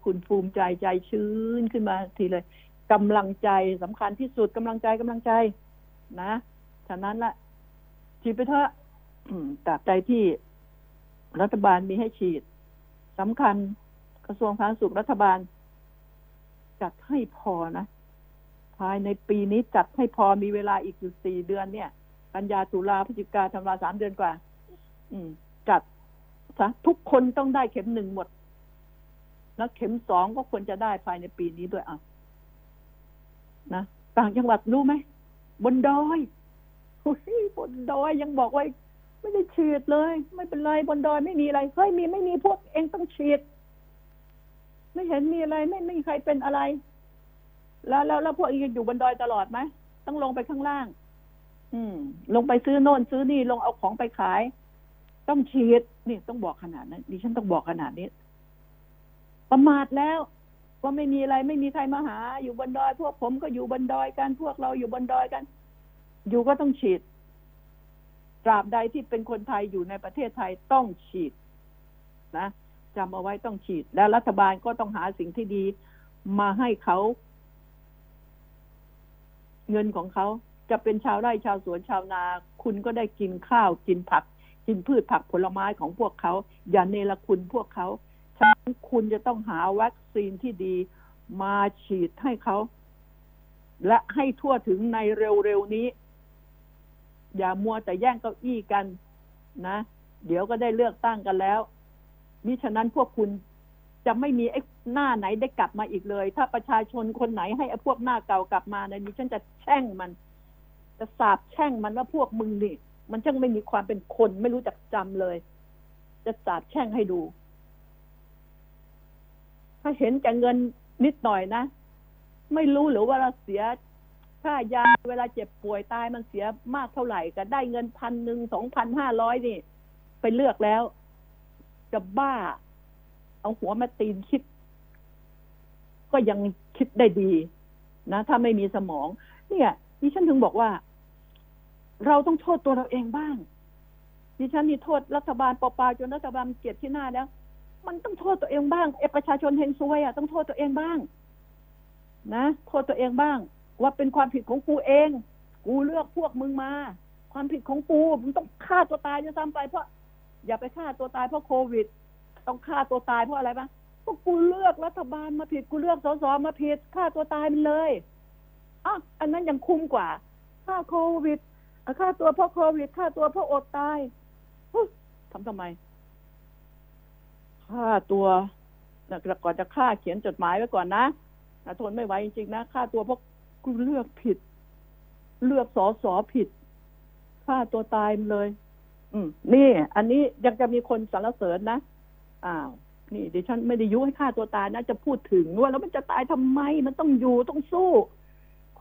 คุณภูมิใจใจชื้นขึ้นมาทีเลยกำลังใจสำคัญที่สุดกำลังใจกำลังใจ นะฉะนั้นละฉีดไปเถอะตราบใดที่รัฐบาลมีให้ฉีดสำคัญกระทรวงสาธารณสุขรัฐบาล จัดให้พอนะ ภายในปีนี้จัดให้พอมีเวลาอีกอยู่สี่เดือนเนี่ย กันยาตุลาพฤศจิกาธันวาสามเดือนกว่า อืม จัดซะทุกคนต้องได้เข็มหนึ่งหมด แล้วเข็มสองก็ควรจะได้ภายในปีนี้ด้วยอะนะต่างจังหวัดรู้ไหมบนดอยโอ้ยบนดอยยังบอกว่าไม่ได้ฉีดเลย ไม่เป็นไรบนดอยไม่มีอะไรเฮ้ยมีไม่มีพวกเองต้องฉีด ไม่เห็นมีอะไรไม่ไม่มีใครเป็นอะไร แล้วแล้วแล้วพวกเองอยู่บนดอยตลอดไหมต้องลงไปข้างล่าง อืม ลงไปซื้อโน่นซื้อนี่ลงเอาของไปขาย ต้องฉีดนี่ต้องบอกขนาดนั้นดิฉันต้องบอกขนาดนี้ ประมาทแล้วว่าไม่มีอะไรไม่มีใครมาหา อยู่บนดอย พวกผมก็อยู่บนดอยกันพวกเราอยู่บนดอยกัน อยู่ก็ต้องฉีดตราบใดที่เป็นคนไทยอยู่ในประเทศไทยต้องฉีดนะ จำเอาไว้ต้องฉีด แล้วรัฐบาลก็ต้องหาสิ่งที่ดีมาให้เขา เงินของเขาจะเป็นชาวไร่ชาวสวนชาวนา คุณก็ได้กินข้าวกินผัก กินพืชผักผลไม้ของพวกเขา อย่าเนรคุณพวกเขาฉะนั้นคุณจะต้องหาวัคซีนที่ดีมาฉีดให้เขา และให้ทั่วถึงในเร็วๆนี้ อย่ามัวแต่แย่งเก้าอี้กันนะ เดี๋ยวก็ได้เลือกตั้งกันแล้ว มิฉะนั้นพวกคุณจะไม่มีไอ้หน้าไหนได้กลับมาอีกเลย ถ้าประชาชนคนไหนให้ไอ้พวกหน้าเก่ากลับมาเนี่ยดิฉันจะแช่งมัน จะสาบแช่งมันว่าพวกมึงนี่มันช่างไม่มีความเป็นคนไม่รู้จักจำเลย จะสาบแช่งให้ดู ถ้าเห็นแก่เงินนิดหน่อยนะ ไม่รู้หรือว่าเราเสียค่ายาเวลาเจ็บป่วยตายมันเสียมากเท่าไหร่ก็ได้เงินพันหนึ่งสองพันห้าร้อยนี่ ไปเลือกแล้ว จะบ้า เอาหัวมาตีนคิด ก็ยังคิดได้ดีนะ ถ้าไม่มีสมอง เนี่ยดิฉันถึงบอกว่า เราต้องโทษตัวเราเองบ้างดิฉันนี่โทษรัฐบาลเปาจนรัฐบาลเกลียดที่หน้าแล้ว มันต้องโทษตัวเองบ้างเอประชาชนเฮงซวยอะต้องโทษตัวเองบ้าง นะโทษตัวเองบ้าง ว่าเป็นความผิดของกูเอง กูเลือกพวกมึงมา ความผิดของกูมึงต้องฆ่าตัวตายจะซ้ำไปเพราะ อย่าไปฆ่าตัวตายเพราะโควิด ต้องฆ่าตัวตายเพราะอะไรบ้างก็กูเลือกรัฐบาลมาผิดกูเลือกสสมาผิดฆ่าตัวตายมันเลยอะอันนั้นยังคุ้มกว่าฆ่าโควิดฆ่าตัวเพราะโควิดฆ่าตัวเพราะอดตายทำทำไมฆ่าตัวนะก่อนจะฆ่าเขียนจดหมายไว้ก่อนนะนะทนไม่ไหวจริงๆนะฆ่าตัวเพราะกูเลือกผิด เลือกสอสอผิดฆ่าตัวตายมันเลย นี่ อันนี้ยังจะมีคนสรรเสริญนะอ้าวนี่ดิฉันไม่ได้ยุให้ฆ่าตัวตายนะจะพูดถึงว่าแล้วมันจะตายทำไม มันต้องอยู่ต้องสู้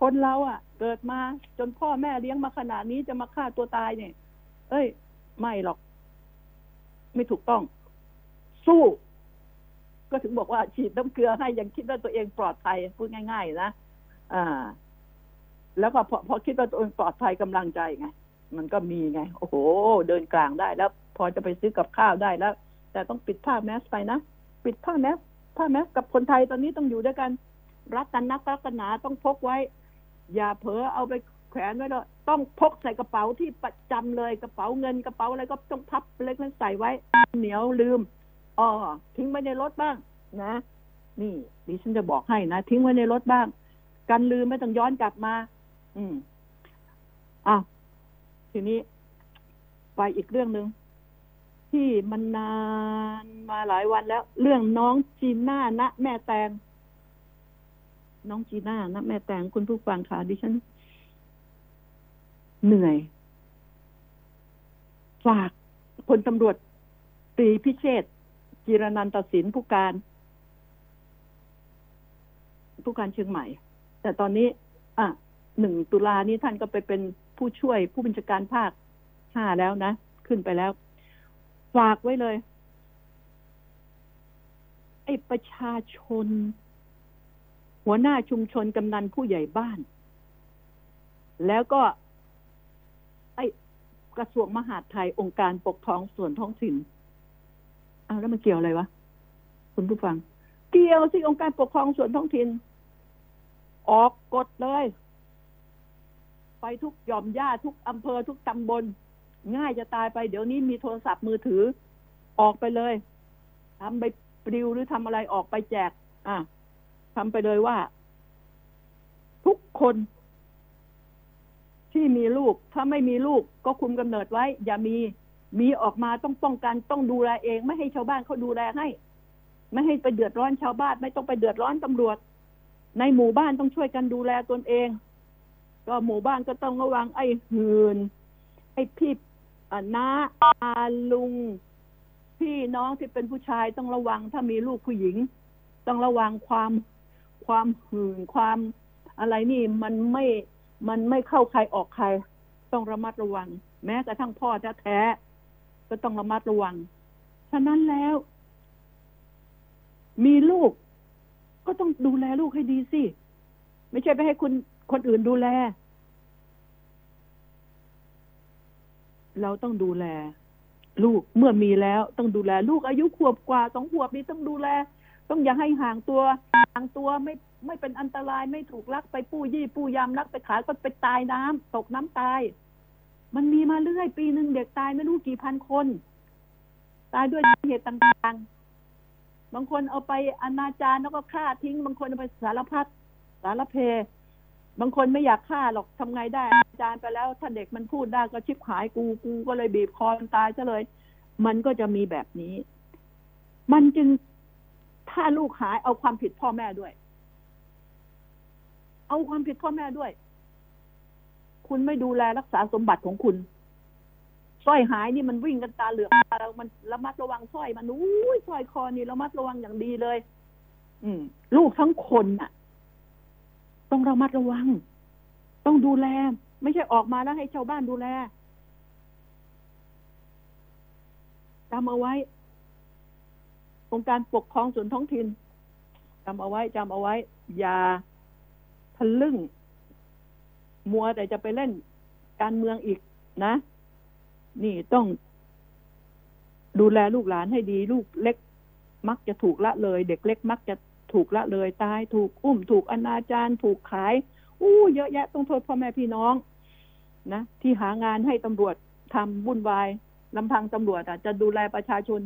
คนเราอะ่ะ เกิดมาจนพ่อแม่เลี้ยงมาขนาดนี้จะมาฆ่าตัวตายเนี่ย เอ้ย ไม่หรอก ไม่ถูกต้อง สู้ ก็ถึงบอกว่า ฉีดน้ำเกลือให้ยังคิดว่าตัวเองปลอดภัยพูดง่าย ๆ นะอ่า แล้วก็พอพอคิดว่าตัวเองปลอดภัยกำลังใจไง มันก็มีไง โอ้โห เดินกลางได้แล้ว พอจะไปซื้อกับข้าวได้แล้ว แต่ต้องปิดผ้าแมสไปนะ ปิดผ้าแมสผ้าแมสกับคนไทยตอนนี้ต้องอยู่ด้วยกัน รักกันนักรักกันหนาต้องพกไว้ อย่าเผลอเอาไปแขวนไว้เลยต้องพกใส่กระเป๋าที่ประจำเลยกระเป๋าเงินกระเป๋าอะไรก็ต้องพับเล็กๆใส่ไว้ เหนียวลืมอ๋อทิ้งไว้ในรถบ้างนะ นี่ดิฉันจะบอกให้นะทิ้งไว้ในรถบ้าง กันลืมไม่ต้องย้อนกลับมา อืมอะ ทีนี้ ไปอีกเรื่องหนึ่งที่มันนานมาหลายวันแล้ว เรื่องน้องจีน่านะแม่แตง น้องจีน่านะแม่แตงคุณผู้ฟังค่ะดิฉัน เหนื่อย ฝากพลตำรวจตรีพิเชษจิรนันตศิลป์ผู้การ ผู้การเชียงใหม่ แต่ตอนนี้ อะหนึ่งตุลานี้ท่านก็ไปเป็น ผู้ช่วยผู้บัญชาการภาคห้าแล้วนะ ขึ้นไปแล้ว ฝากไว้เลย ไอ้ประชาชน หัวหน้าชุมชนกำนันผู้ใหญ่บ้าน แล้วก็ ไอ้กระทรวงมหาดไทยองค์การปกครองส่วนท้องถิ่นอ้าวแล้วมันเกี่ยวอะไรวะ คุณผู้ฟัง เกี่ยวสิองค์การปกครองส่วนท้องถิ่นออกกฎเลย ไปทุกหย่อมย่าทุกอำเภอทุกตำบล ง่ายจะตายไปเดี๋ยวนี้มีโทรศัพท์มือถือออกไปเลยทำไปปลิวหรือทำอะไรออกไปแจก อะทำไปเลยว่า ทุกคนที่มีลูก ถ้าไม่มีลูกก็คุมกำเนิดไว้ อย่ามีมีออกมาต้องป้องกันต้องดูแลเอง ไม่ให้ชาวบ้านเขาดูแลให้ ไม่ให้ไปเดือดร้อนชาวบ้าน ไม่ต้องไปเดือดร้อนตำรวจ ในหมู่บ้านต้องช่วยกันดูแลตนเอง ก็หมู่บ้านก็ต้องระวังไอ้หืนไอ้พี่อ่าน้าอาลุง พี่น้องที่เป็นผู้ชายต้องระวัง ถ้ามีลูกผู้หญิง ต้องระวังความความหืนความอะไรนี่มันไม่มันไม่เข้าใครออกใคร ต้องระมัดระวัง แม้กระทั่งพ่อแท้ๆก็ต้องระมัดระวัง ฉะนั้นแล้ว มีลูก ก็ต้องดูแลลูกให้ดีสิ ไม่ใช่ไปให้คุณ คนอื่นดูแล เราต้องดูแล ลูกเมื่อมีแล้ว ต้องดูแล ลูกอายุขวบกว่าสองขวบนี้ต้องดูแล ต้องอย่าให้ห่างตัวห่างตัวไม่ไม่เป็นอันตรายไม่ถูกลักไปปู้ยี่ปู้ยำลักไปขายก็ไปตายน้ำตกน้ำตาย มันมีมาเรื่อย ปีหนึ่งเด็กตายไม่รู้กี่พันคน ตายด้วยเหตุต่างๆ บางคนเอาไปอนาจารแล้วก็ฆ่าทิ้ง บางคนเอาไปสารพัดสารเพ บางคนไม่อยากฆ่าหรอกทำไงได้ อาจารย์ไปแล้ว ถ้าเด็กมันพูดได้ก็ชิบหายกูกูก็เลยบีบคอมันตายซะเลย มันก็จะมีแบบนี้ มันจึงถ้าลูกหายเอาความผิดพ่อแม่ด้วย เอาความผิดพ่อแม่ด้วย คุณไม่ดูแลรักษาสมบัติของคุณสร้อยหายนี่มันวิ่งกันตาเหลือกตาเรามันระมัดระวังสร้อยมันอุ้ยสร้อยคอนี่ระมัดระวังอย่างดีเลย อืม ลูกทั้งคนน่ะ ต้องระมัดระวัง ต้องดูแล ไม่ใช่ออกมาแล้วให้ชาวบ้านดูแลจำเอาไว้องค์การปกครองส่วนท้องถิ่นจำเอาไว้จำเอาไว้ อย่าทะลึ่ง มัวแต่จะไปเล่นการเมืองอีกนะ นี่ต้องดูแลลูกหลานให้ดี ลูกเล็ก มักจะถูกละเลย เด็กเล็ก มักจะ ถูกละเลยตายถูกอุ้มถูกอนาจารถูกขาย อู้เยอะแยะต้องโทษพ่อแม่พี่น้องนะที่หางานให้ตำรวจทำวุ่นวายลำพังตำรวจอะจะดูแลประชาชน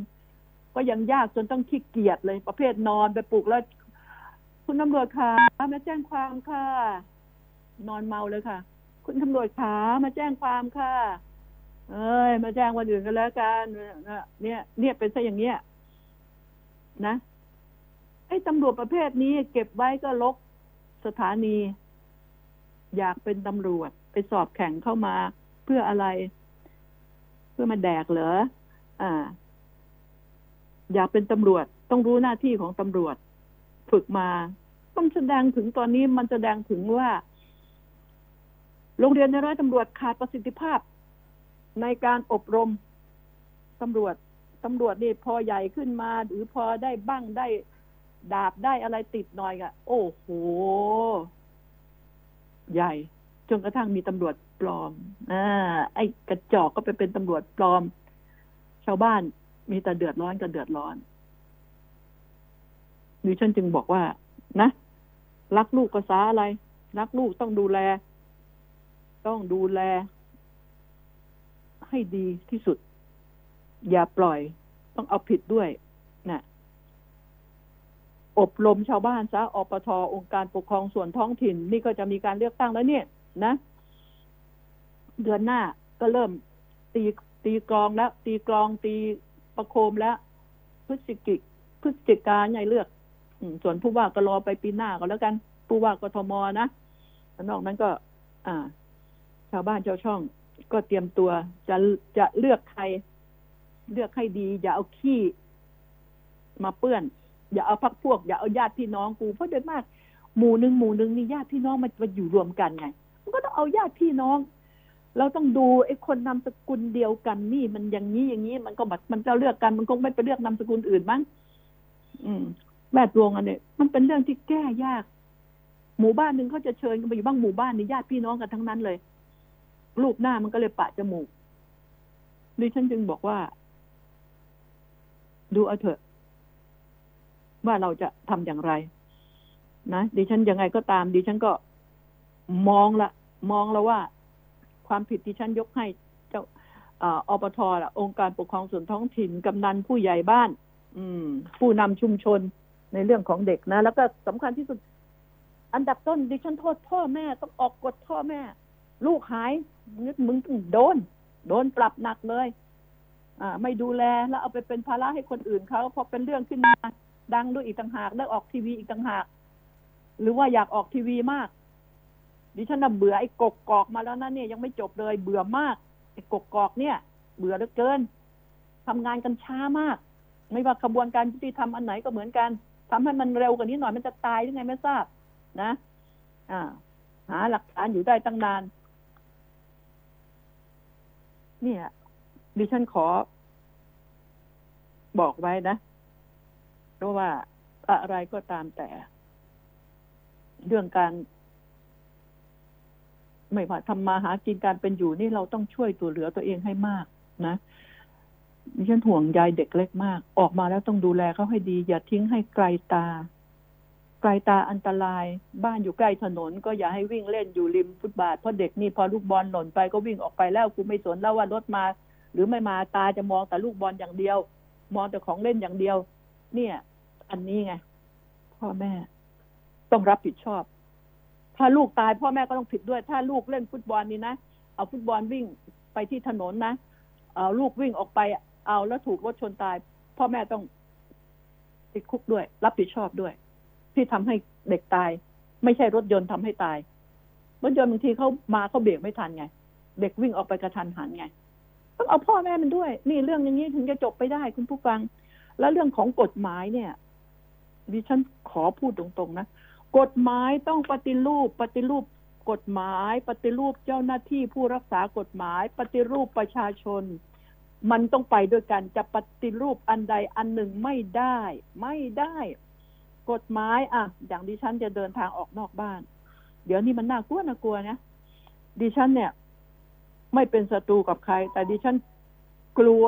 ก็ยังยากจนต้องขี้เกียจเลยประเภทนอนไปปลุกแล้ว คุณตำรวจขามาแจ้งความค่ะ นอนเมาเลยค่ะ คุณตำรวจขามาแจ้งความค่ะ เอ้ย มาแจ้งวันอื่นกันแล้วกันเนี่ยเนี่ยเป็นซะอย่างเนี้ยนะ ไอ้ตำรวจประเภทนี้เก็บไว้ก็ลกสถานี อยากเป็นตำรวจ ไปสอบแข่งเข้ามาเพื่ออะไร เพื่อมาแดกเหรออ่า อยากเป็นตำรวจ ต้องรู้หน้าที่ของตำรวจ ฝึกมามันแสดงถึงตอนนี้มันแสดงถึงว่า โรงเรียนในร้อยตำรวจขาดประสิทธิภาพ ในการอบรมตำรวจตำรวจนี่พอใหญ่ขึ้นมา หรือพอได้บ้างได้ ดาบได้อะไรติดหน่อยอะโอ้โห ใหญ่ จนกระทั่งมีตำรวจปลอม อ่า ไอ้กระจอกก็ไปเป็นตำรวจปลอม ชาวบ้านมีแต่เดือดร้อนกันเดือดร้อนดิฉันจึงบอกว่า นะรักลูกภาษาอะไร รักลูกต้องดูแล ต้องดูแล ให้ดีที่สุด อย่าปล่อย ต้องเอาผิดด้วย อบรมชาวบ้านซะอปทองค์การปกครองส่วนท้องถิ่น นี่ก็จะมีการเลือกตั้งแล้วเนี่ยนะ เดือนหน้าก็เริ่มตีตีกลองแล้ว ตีกลองตีประโคมแล้ว พฤศจิกิพฤศจิกาใหญ่เลือกส่วนผู้ว่าก็รอไปปีหน้าก็แล้วกัน ผู้ว่ากทมนะนอกนั้นก็ อ่า ชาวบ้านชาวช่อง ก็เตรียมตัวจะจะเลือกใคร เลือกให้ดี อย่าเอาขี้มาเปื้อน อย่าเอาพักพวก อย่าเอาญาติพี่น้องกูเพราะเดินมาก หมู่หนึ่งหมู่หนึ่งนี่ญาติพี่น้องมันมาอยู่รวมกันไงมันก็ต้องเอาญาติพี่น้อง เราต้องดูไอ้คนนามสกุลเดียวกันนี่มันอย่างนี้อย่างนี้มันก็แบบมันจะเลือกกันมันคงไม่ไปเลือกนามสกุลอื่นมั้งอืมแวดวงอันเนี้ยมันเป็นเรื่องที่แก้ยาก หมู่บ้านหนึ่งเขาจะเชิญกันไปอยู่บ้างหมู่บ้านนี่ญาติพี่น้องกันทั้งนั้นเลย รูปหน้ามันก็เลยปะจมูกดิฉันจึงบอกว่า ดูเอาเถอะ ว่าเราจะทำอย่างไร นะดิฉันยังไงก็ตาม ดิฉันก็มองละ มองแล้วว่า ความผิดที่ฉันยกให้เจ้าอปทละองค์การปกครองส่วนท้องถิ่นกำนันผู้ใหญ่บ้าน อืม ผู้นำชุมชนในเรื่องของเด็กนะ แล้วก็สำคัญที่สุด อันดับต้น ดิฉันโทษพ่อแม่ต้องออกกฎพ่อแม่ ลูกหายนึกมึงต้องโดน โดนปรับหนักเลย อ่า ไม่ดูแลแล้วเอาไปเป็นภาระให้คนอื่นเขาพอเป็นเรื่องขึ้นมา ดังด้วยอีกต่างหากได้ออกทีวีอีกต่างหาก หรือว่าอยากออกทีวีมาก ดิฉันน่ะเบื่อไอ้กกกอกมาแล้วนะเนี่ยยังไม่จบเลยเบื่อมากไอ้กกกอกเนี่ย เบื่อเหลือเกินทำงานกันช้ามาก ไม่ว่าขบวนการยุติธรรมอันไหนก็เหมือนกันทำให้มันเร็วกว่านี้หน่อยมันจะตายหรือไงไม่ทราบ นะ อ่า หาหลักฐานอยู่ได้ตั้งนาน เนี่ยดิฉันขอบอกไว้นะ เพราะว่าอะไรก็ตามแต่ เรื่องการ ไม่ว่าทำมาหากินการเป็นอยู่นี่เราต้องช่วยตัวเหลือตัวเองให้มากนะดิฉันห่วงใยเด็กเล็กมาก ออกมาแล้วต้องดูแลเขาให้ดี อย่าทิ้งให้ไกลตา ไกลตาอันตราย บ้านอยู่ใกล้ถนน ก็อย่าให้วิ่งเล่นอยู่ริมฟุตบาทเพราะเด็กนี่พอลูกบอลหล่นไปก็วิ่งออกไปแล้วกูไม่สนแล้วว่ารถมา หรือไม่มาตาจะมองแต่ลูกบอลอย่างเดียว มองแต่ของเล่นอย่างเดียว เนี่ย อันนี้ไง พ่อแม่ ต้องรับผิดชอบ ถ้าลูกตายพ่อแม่ก็ต้องผิดด้วย ถ้าลูกเล่นฟุตบอลนี่นะเอาฟุตบอลวิ่งไปที่ถนนนะเอาลูกวิ่งออกไป เอาแล้วถูกรถชนตาย พ่อแม่ต้องติดคุกด้วย รับผิดชอบด้วย ที่ทำให้เด็กตาย ไม่ใช่รถยนต์ทำให้ตาย รถยนต์บางทีเขามาเขาเบรกไม่ทันไง เด็กวิ่งออกไปกระทันหันไงต้องเอาพ่อแม่มันด้วย นี่เรื่องอย่างนี้ถึงจะจบไปได้คุณผู้ฟัง แล้วเรื่องของกฎหมายเนี่ย ดิฉันขอพูดตรงๆนะ กฎหมายต้องปฏิรูป ปฏิรูปกฎหมาย ปฏิรูปเจ้าหน้าที่ผู้รักษากฎหมาย ปฏิรูปประชาชน มันต้องไปด้วยกันจะปฏิรูปอันใดอันหนึ่งไม่ได้ ไม่ได้ กฎหมายอะ อย่างดิฉันจะเดินทางออกนอกบ้าน เดี๋ยวนี้มันน่ากลัวน่ากลัวนะดิฉันเนี่ย ไม่เป็นศัตรูกับใคร แต่ดิฉันกลัว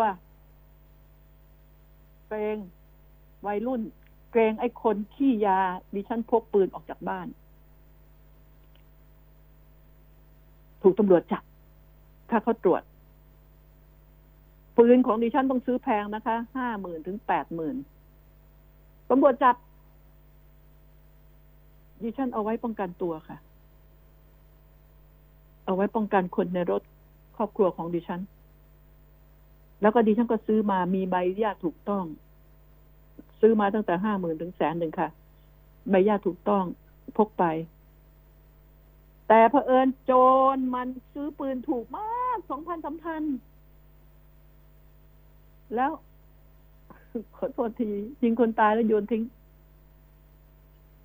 เกรงวัยรุ่น เกรงไอ้คนขี้ยาดิฉันพกปืนออกจากบ้าน ถูกตำรวจจับ ถ้าเขาตรวจ ปืนของดิฉันต้องซื้อแพงนะคะห้าหมื่นถึงแปดหมื่นตำรวจจับ ดิฉันเอาไว้ป้องกันตัวค่ะ เอาไว้ป้องกันคนในรถครอบครัวของดิฉัน แล้วก็ดิฉันก็ซื้อมามีใบอนุญาตถูกต้อง ซื้อมาตั้งแต่ห้าหมื่นถึงแสนหนึ่งค่ะ ใบญาตถูกต้องพกไป แต่เผอิญโจรมันซื้อปืนถูกมากสองพันสามพัน แล้ว ขอโทษที ยิงคนตายแล้วโยนทิ้ง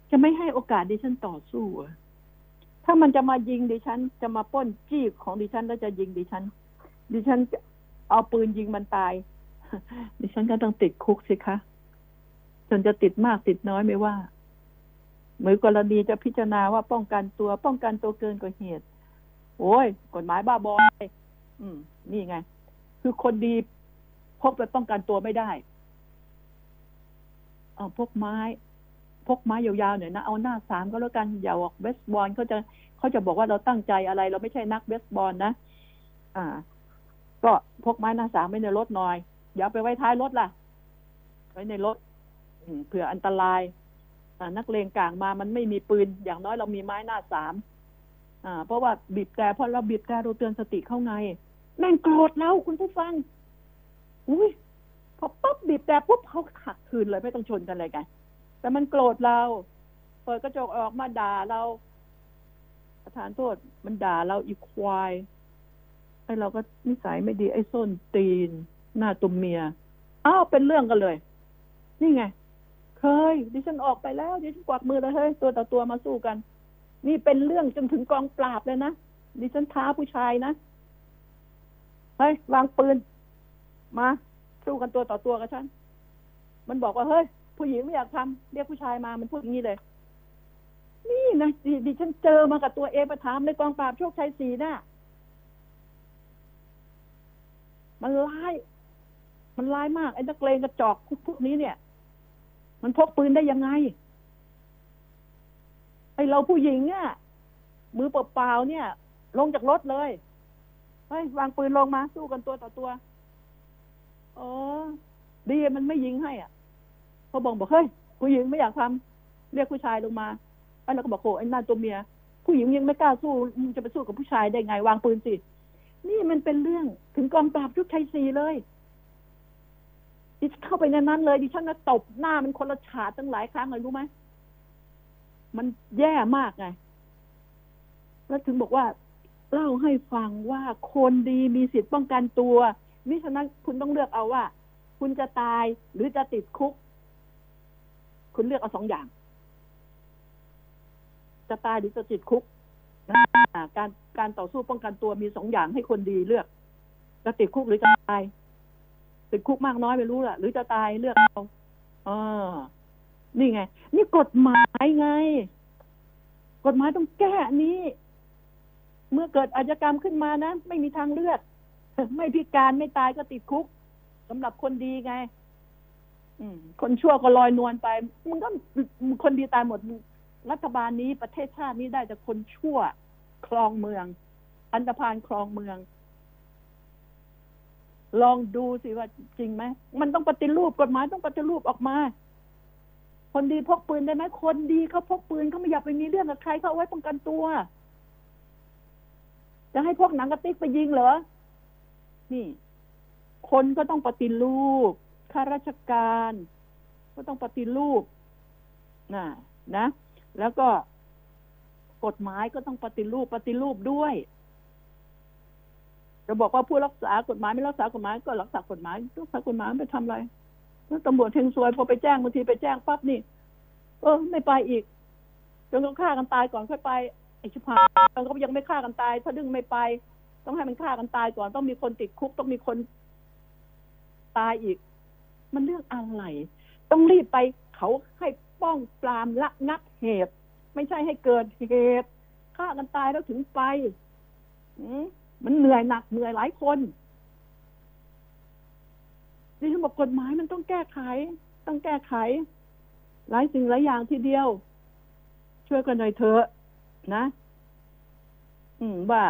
จะไม่ให้โอกาสดิฉันต่อสู้ถ้ามันจะมายิงดิฉัน จะมาป้นจี้ของดิฉันแล้วจะยิงดิฉัน ดิฉันจะเอาปืนยิงมันตายดิฉันก็ต้องติดคุกสิคะ จนจะติดมากติดน้อยไม่ว่า เหมือนกรณีจะพิจารณาว่าป้องกันตัว ป้องกันตัวเกินกว่าเหตุ โอ้ย กฎหมายบ้าบออืม นี่ไง คือคนดีพกไปป้องกันตัวไม่ได้เอาพกไม้ พกไม้ยาวๆหน่อยนะ เอาหน้าสามก็แล้วกัน อย่าออกเบสบอลเขาจะเขาจะบอกว่าเราตั้งใจอะไร เราไม่ใช่นักเบสบอลนะ อ่า ก็พกไม้หน้าสามไว้ในรถหน่อย อย่าไปไว้ท้ายรถล่ะ ไว้ในรถ เผื่ออันตรายนักเลงกลางมามันไม่มีปืน อย่างน้อยเรามีไม้หน้าสามเพราะว่าบีบแต่พอเราบีบแต่เราเตือนสติเข้าไงแม่งโกรธเราคุณผู้ฟัง อุ้ยพอปั๊บบีบแต่ปุ๊บเขาขัดคืนเลยไม่ต้องชนกันเลยกันแต่มันโกรธเราเปิดกระจกออกมาด่าเราประธานโทษ มันด่าเราอีควายไอ้เราก็นิสัยไม่ดีไอ้ส้นตีน หน้าตุ่มเมียอ้าวเป็นเรื่องกันเลย นี่ไง เคย ดิฉันออกไปแล้วดิฉันกวักมือเลยเฮ้ยตัวต่อตัวมาสู้กัน นี่เป็นเรื่องจนถึงกองปราบเลยนะดิฉันท้าผู้ชายนะเฮ้ยวางปืน มาสู้กันตัวต่อตัวกับฉันมันบอกว่าเฮ้ยผู้หญิงไม่อยากทำเรียกผู้ชายมามันพูดอย่างนี้เลย นี่นะดิดิฉันเจอมากับตัวเองประถามในกองปราบโชคชัยศรีน่ะมันร้าย มันร้ายมากไอ้นักเลงกระจอกพวกนี้เนี่ย มันพกปืนได้ยังไง ไอเราผู้หญิงเนี่ยมือเปล่าเนี่ย ลงจากรถเลยเฮ้ยวางปืนลงมาสู้กันตัวต่อตัวอ๋อดีมันไม่ยิงให้อะเขาบอกบอกเฮ้ยผู้หญิงไม่อยากทำเรียกผู้ชายลงมาไอ้เราก็บอกโหไอ้นั่นตัวเมีย ผู้หญิงยังไม่กล้าสู้มึงจะไปสู้กับผู้ชายได้ไง วางปืนสิ นี่มันเป็นเรื่องถึงกองปราบชุดชัยสีเลย ดิฉันเข้าไปในนั้นเลยดิฉันนะตบหน้ามันคนละฉาดตั้งหลายครั้งเลยรู้ไหมมันแย่มากไงแล้วถึงบอกว่าเล่าให้ฟังว่าคนดีมีสิทธิ์ป้องกันตัวมิฉะนั้นคุณต้องเลือกเอาว่า คุณจะตายหรือจะติดคุก คุณเลือกเอาสองอย่าง จะตายหรือจะติดคุกนะการการต่อสู้ป้องกันตัวมีสองอย่างให้คนดีเลือก จะติดคุกหรือจะตาย ติดคุกมากน้อยไม่รู้ล่ะ หรือจะตายเลือกเอาออนี่ไง นี่กฎหมายไง กฎหมายต้องแก้นี้ เมื่อเกิดอาชญากรรมขึ้นมานะ ไม่มีทางเลือก ไม่พิการไม่ตายก็ติดคุกสำหรับคนดีไงอืมคนชั่วก็ลอยนวลไป มันก็คนดีตายหมด รัฐบาลนี้ประเทศชาตินี้ได้แต่คนชั่วครองเมือง อันธพาลครองเมือง ลองดูสิว่าจริงไหมมันต้องปฏิรูปกฎหมายต้องปฏิรูปออกมา คนดีพกปืนได้ไหมคนดีเขาพกปืนเขาไม่อยากไปมีเรื่องกับใครเขาเอาไว้ป้องกันตัว จะให้พวกหนังกระติกไปยิงเหรอ นี่ คนก็ต้องปฏิรูปข้าราชการ ก็ต้องปฏิรูปนะนะ แล้วก็กฎหมายก็ต้องปฏิรูปปฏิรูปด้วย จะบอกว่าผู้รักษากฎหมายไม่รักษากฎหมายก็รักษากฎหมายรักษากฎหมายไปทำอะไรแล้วตำรวจเทงซวยพอไปแจ้งบางทีไปแจ้งปั๊บนี่ เออ ไม่ไปอีกจนเขาฆ่ากันตายก่อนค่อยไปไอ้ชิบหายเขายังไม่ฆ่ากันตาย ถ้าดึงไม่ไป ต้องให้มันฆ่ากันตายก่อน ต้องมีคนติดคุก ต้องมีคนตายอีก มันเรื่องอะไร ต้องรีบไปเขาให้ป้องปรามละงับเหตุ ไม่ใช่ให้เกิดเหตุฆ่ากันตายแล้วถึงไปอืม มันเหนื่อยหนักเหนื่อยหลายคนดิฉันบอกกฎหมายมันต้องแก้ไข ต้องแก้ไข หลายสิ่งหลายอย่างทีเดียว ช่วยกันหน่อยเถอะนะ อืมว่า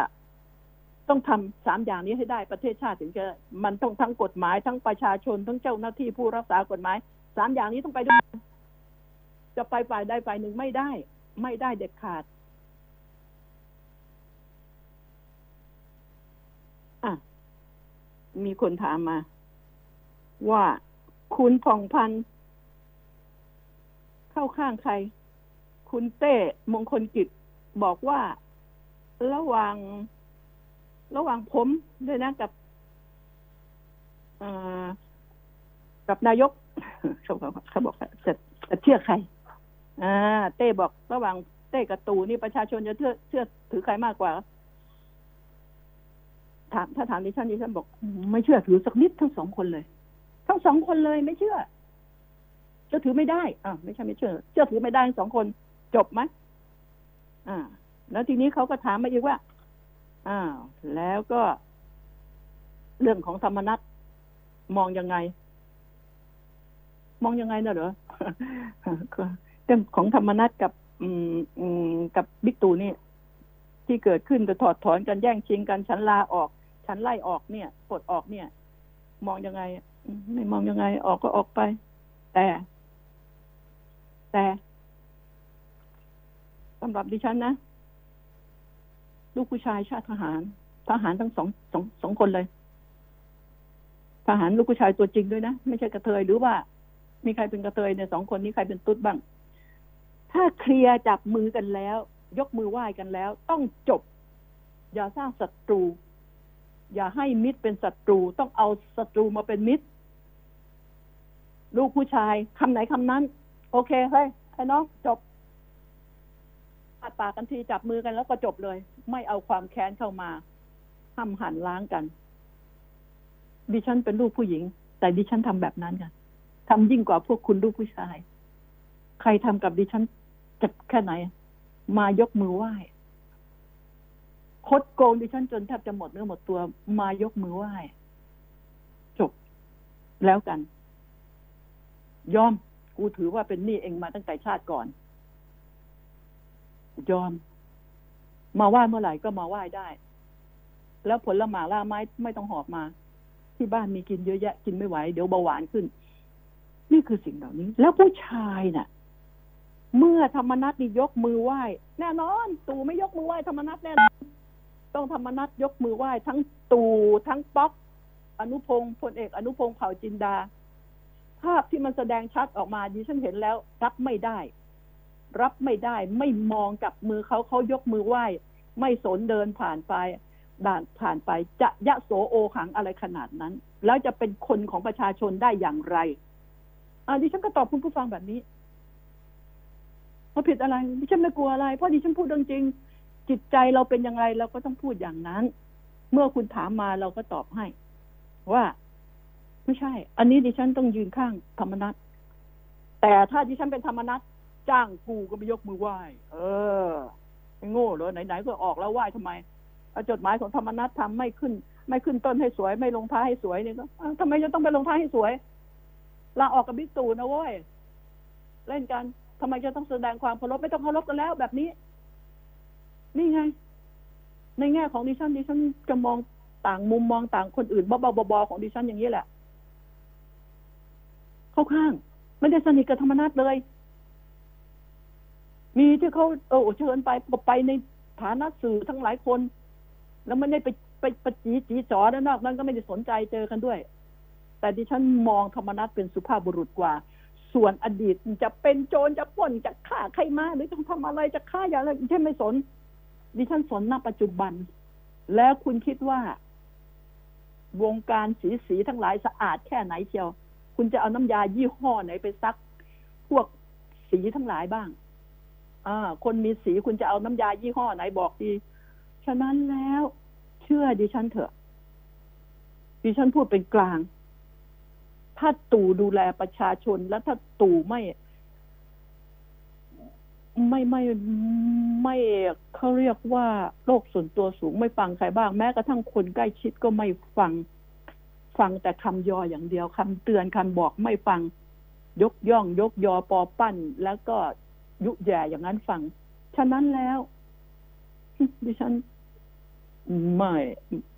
ต้องทำสามอย่างนี้ให้ได้ประเทศชาติถึงจะมันต้องทั้งกฎหมายทั้งประชาชนทั้งเจ้าหน้าที่ผู้รักษากฎหมายสามอย่างนี้ต้องไปด้วยจะไปฝ่ายใดฝ่ายหนึ่งไม่ได้ ไม่ได้เด็ดขาด อะ มีคนถามมา ว่าคุณผ่องพันธ์เข้าข้างใคร คุณเต้มงคลกิจบอกว่าระหว่างระหว่างผมด้วยนะกับกับนายกเขาบอกเขาบอกจะจะเชื่อใคร อ่า เต้บอกระหว่างเต้กับตูนี่ประชาชนจะเชื่อเชื่อถือใครมากกว่า ถามถ้าถามดิฉันดิฉันบอกไม่เชื่อถือสักนิดทั้งสองคนเลย ทั้งสองคนเลยไม่เชื่อเชื่อถือไม่ได้อ่าไม่ใช่ไม่เชื่อ เชื่อถือไม่ได้ทั้งสองคนจบไหมอ่า แล้วทีนี้เขาก็ถามมาอีกว่าอ้าวแล้วก็ เรื่องของธรรมนัตมองยังไง มองยังไงนะเหรอเรื่องของธรรมนัตกับ อืมอืมกับบิ๊กตู่นี่ที่เกิดขึ้นจะถอดถอนกันแย่งชิงกันฉันลาออก ฉันไล่ออกเนี่ยปลดออกเนี่ย มองยังไงไม่มองยังไง ออกก็ออกไป แต่ แต่สำหรับดิฉันนะ ลูกผู้ชายชาติทหาร ทหารทั้งสองสองสองคนเลย ทหารลูกผู้ชายตัวจริงด้วยนะ ไม่ใช่กระเทยหรือว่า มีใครเป็นกระเทยเนี่ยสองคนนี้ใครเป็นตุ๊ดบ้าง ถ้าเคลียร์จับมือกันแล้ว ยกมือไหว้กันแล้ว ต้องจบ อย่าสร้างศัตรู อย่าให้มิตรเป็นศัตรู ต้องเอาศัตรูมาเป็นมิตร ลูกผู้ชายคำไหนคำนั้น โอเคเฮ้ยไอ้น้องจบปัดปากกันทีจับมือกันแล้วก็จบเลย ไม่เอาความแค้นเข้ามาห้ำหันล้างกัน ดิฉันเป็นลูกผู้หญิง แต่ดิฉันทำแบบนั้นกันทำยิ่งกว่าพวกคุณลูกผู้ชาย ใครทำกับดิฉันเจ็บแค่ไหน มายกมือไหว้ คดโกงดิฉันจนแทบจะหมดเนื้อหมดตัวมายกมือไหว้จบแล้วกัน ยอม กูถือว่าเป็นหนี้เองมาตั้งแต่ชาติก่อน ยอม มาไหว้เมื่อไหร่ก็มาไหว้ได้ แล้วผลละหมาล่าไม้ไม่ต้องหอบมา ที่บ้านมีกินเยอะแยะ กินไม่ไหว เดี๋ยวเบาหวานขึ้น นี่คือสิ่งเหล่านี้ แล้วผู้ชายน่ะเมื่อธรรมนัตนี่ยกมือไหว้ แน่นอน ตู่ไม่ยกมือไหว้ธรรมนัตแน่นอน ต้องธรรมนัตยกมือไหว้ทั้งตู่ทั้งป๊อก อนุพงศ์พลเอกอนุพงศ์เผ่าจินดา ภาพที่มันแสดงชัดออกมาดิฉันเห็นแล้ว รับไม่ได้ รับไม่ได้ ไม่มองกับมือเขาเขายกมือไหว้ ไม่สนเดินผ่านไปด่านผ่านไปจะยะโสโอหังอะไรขนาดนั้น แล้วจะเป็นคนของประชาชนได้อย่างไรอ่าดิฉันก็ตอบคุณผู้ฟังแบบนี้ว่าผิดอะไรดิฉันไม่กลัวอะไรเพราะดิฉันพูดเรื่องจริง จิตใจเราเป็นอย่างไรเราก็ต้องพูดอย่างนั้น เมื่อคุณถามมาเราก็ตอบให้ ว่า ไม่ใช่ อันนี้ดิฉันต้องยืนข้างธรรมนัตแต่ถ้าดิฉันเป็นธรรมนัตจ้างกูก็ไปยกมือไหว้ เออโง่เหรอไหนๆก็ออกแล้วไหว้ทำไมเอาจดหมายของธรรมนัตทำไม่ขึ้น ไม่ขึ้นต้นให้สวย ไม่ลงท้ายให้สวยเนี่ยก็อ้าวทำไมจะต้องไปลงท้ายให้สวยลาออกกับบิ๊กตู่นะเว้ยเล่นกันทำไมจะต้องแสดงความเคารพไม่ต้องเคารพกันแล้วแบบนี้ นี่ไง ในแง่ของดิฉันดิฉันจะมองต่างมุมมองต่างคนอื่นบ้าๆบอๆของดิฉันอย่างนี้แหละ เข้าข้างไม่ได้สนิทกับธรรมนัตเลย มีที่เขาเออเชิญไปก็ไปในฐานะสื่อทั้งหลายคน แล้วไม่ได้ไปไปไปจีจีจอด้านนอกนั้นก็ไม่ได้สนใจเจอกันด้วย แต่ดิฉันมองธรรมนัตเป็นสุภาพบุรุษกว่า ส่วนอดีตจะเป็นโจรจะปล้นจะฆ่าใครมาหรือจะทำอะไรจะฆ่าอย่างไรฉันไม่สน ดิฉันสนณปัจจุบัน แล้วคุณคิดว่า วงการสีสีทั้งหลายสะอาดแค่ไหนเชียว คุณจะเอาน้ำยายี่ห้อไหนไปซัก พวกสีทั้งหลายบ้างอ่าคนมีสีคุณจะเอาน้ำยายี่ห้อไหนบอกดี ฉะนั้นแล้ว เชื่อดิฉันเถอะ ดิฉันพูดเป็นกลาง ถ้าตู่ดูแลประชาชนแล้วถ้าตู่ไม่ ไม่ไม่ไม่เขาเรียกว่าโลกส่วนตัวสูงไม่ฟังใครบ้าง แม้กระทั่งคนใกล้ชิดก็ไม่ฟัง ฟังแต่คำยออย่างเดียวคำเตือนคำบอกไม่ฟัง ยกย่อง ยกยอปอปั้น แล้วก็ยุแย่อย่างนั้นฟัง ฉะนั้นแล้ว ดิฉัน ไม่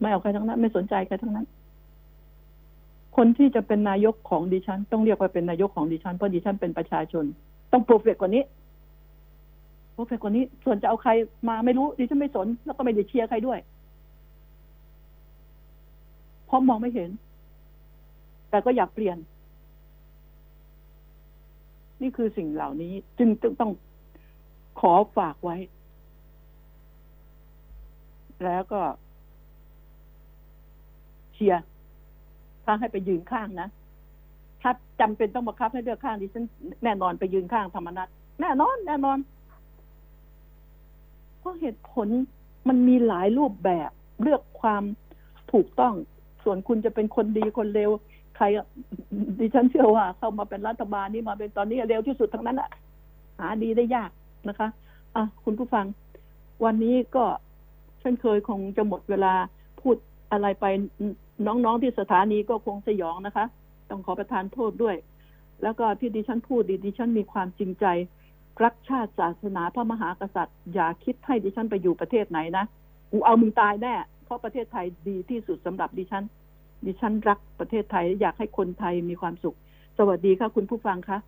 ไม่เอาใครทั้งนั้น ไม่สนใจใครทั้งนั้น คนที่จะเป็นนายกของดิฉัน ต้องเรียกว่าเป็นนายกของดิฉันเพราะดิฉันเป็นประชาชน ต้องโปรเฟกกว่านี้ โปรเฟกกว่านี้ส่วนจะเอาใครมาไม่รู้ดิฉันไม่สน แล้วก็ไม่ได้เชียร์ใครด้วยเพราะมองไม่เห็น แต่ก็อยากเปลี่ยน นี่คือสิ่งเหล่านี้ จึงต้องขอฝากไว้ แล้วก็ เชียร์ถ้าให้ไปยืนข้างนะถ้าจำเป็นต้องบังคับให้เลือกข้างดิฉันแน่นอนไปยืนข้างธรรมนัตแน่นอน แน่นอน ราะเหตุผลมันมีหลายรูปแบบเลือกความถูกต้อง ส่วนคุณจะเป็นคนดีคนเลวใครดิฉันเชื่อว่า เข้ามาเป็นรัฐบาลนี่มาเป็นตอนนี้เร็วที่สุดทั้งนั้นอะหาดีได้ยากนะคะอะคุณผู้ฟัง วันนี้ก็เช่นเคยคงจะหมดเวลาพูดอะไรไปน้องๆที่สถานีก็คงสยองนะคะ ต้องขอประทานโทษด้วย แล้วก็ที่ดิฉันพูดดิฉันมีความจริงใจ รักชาติศาสนาพระมหากษัตริย์ อย่าคิดให้ดิฉันไปอยู่ประเทศไหนนะกูเอามึงตายแน่เพราะประเทศไทยดีที่สุดสำหรับดิฉัน ดิฉันรักประเทศไทย อยากให้คนไทยมีความสุข สวัสดีค่ะคุณผู้ฟังคะ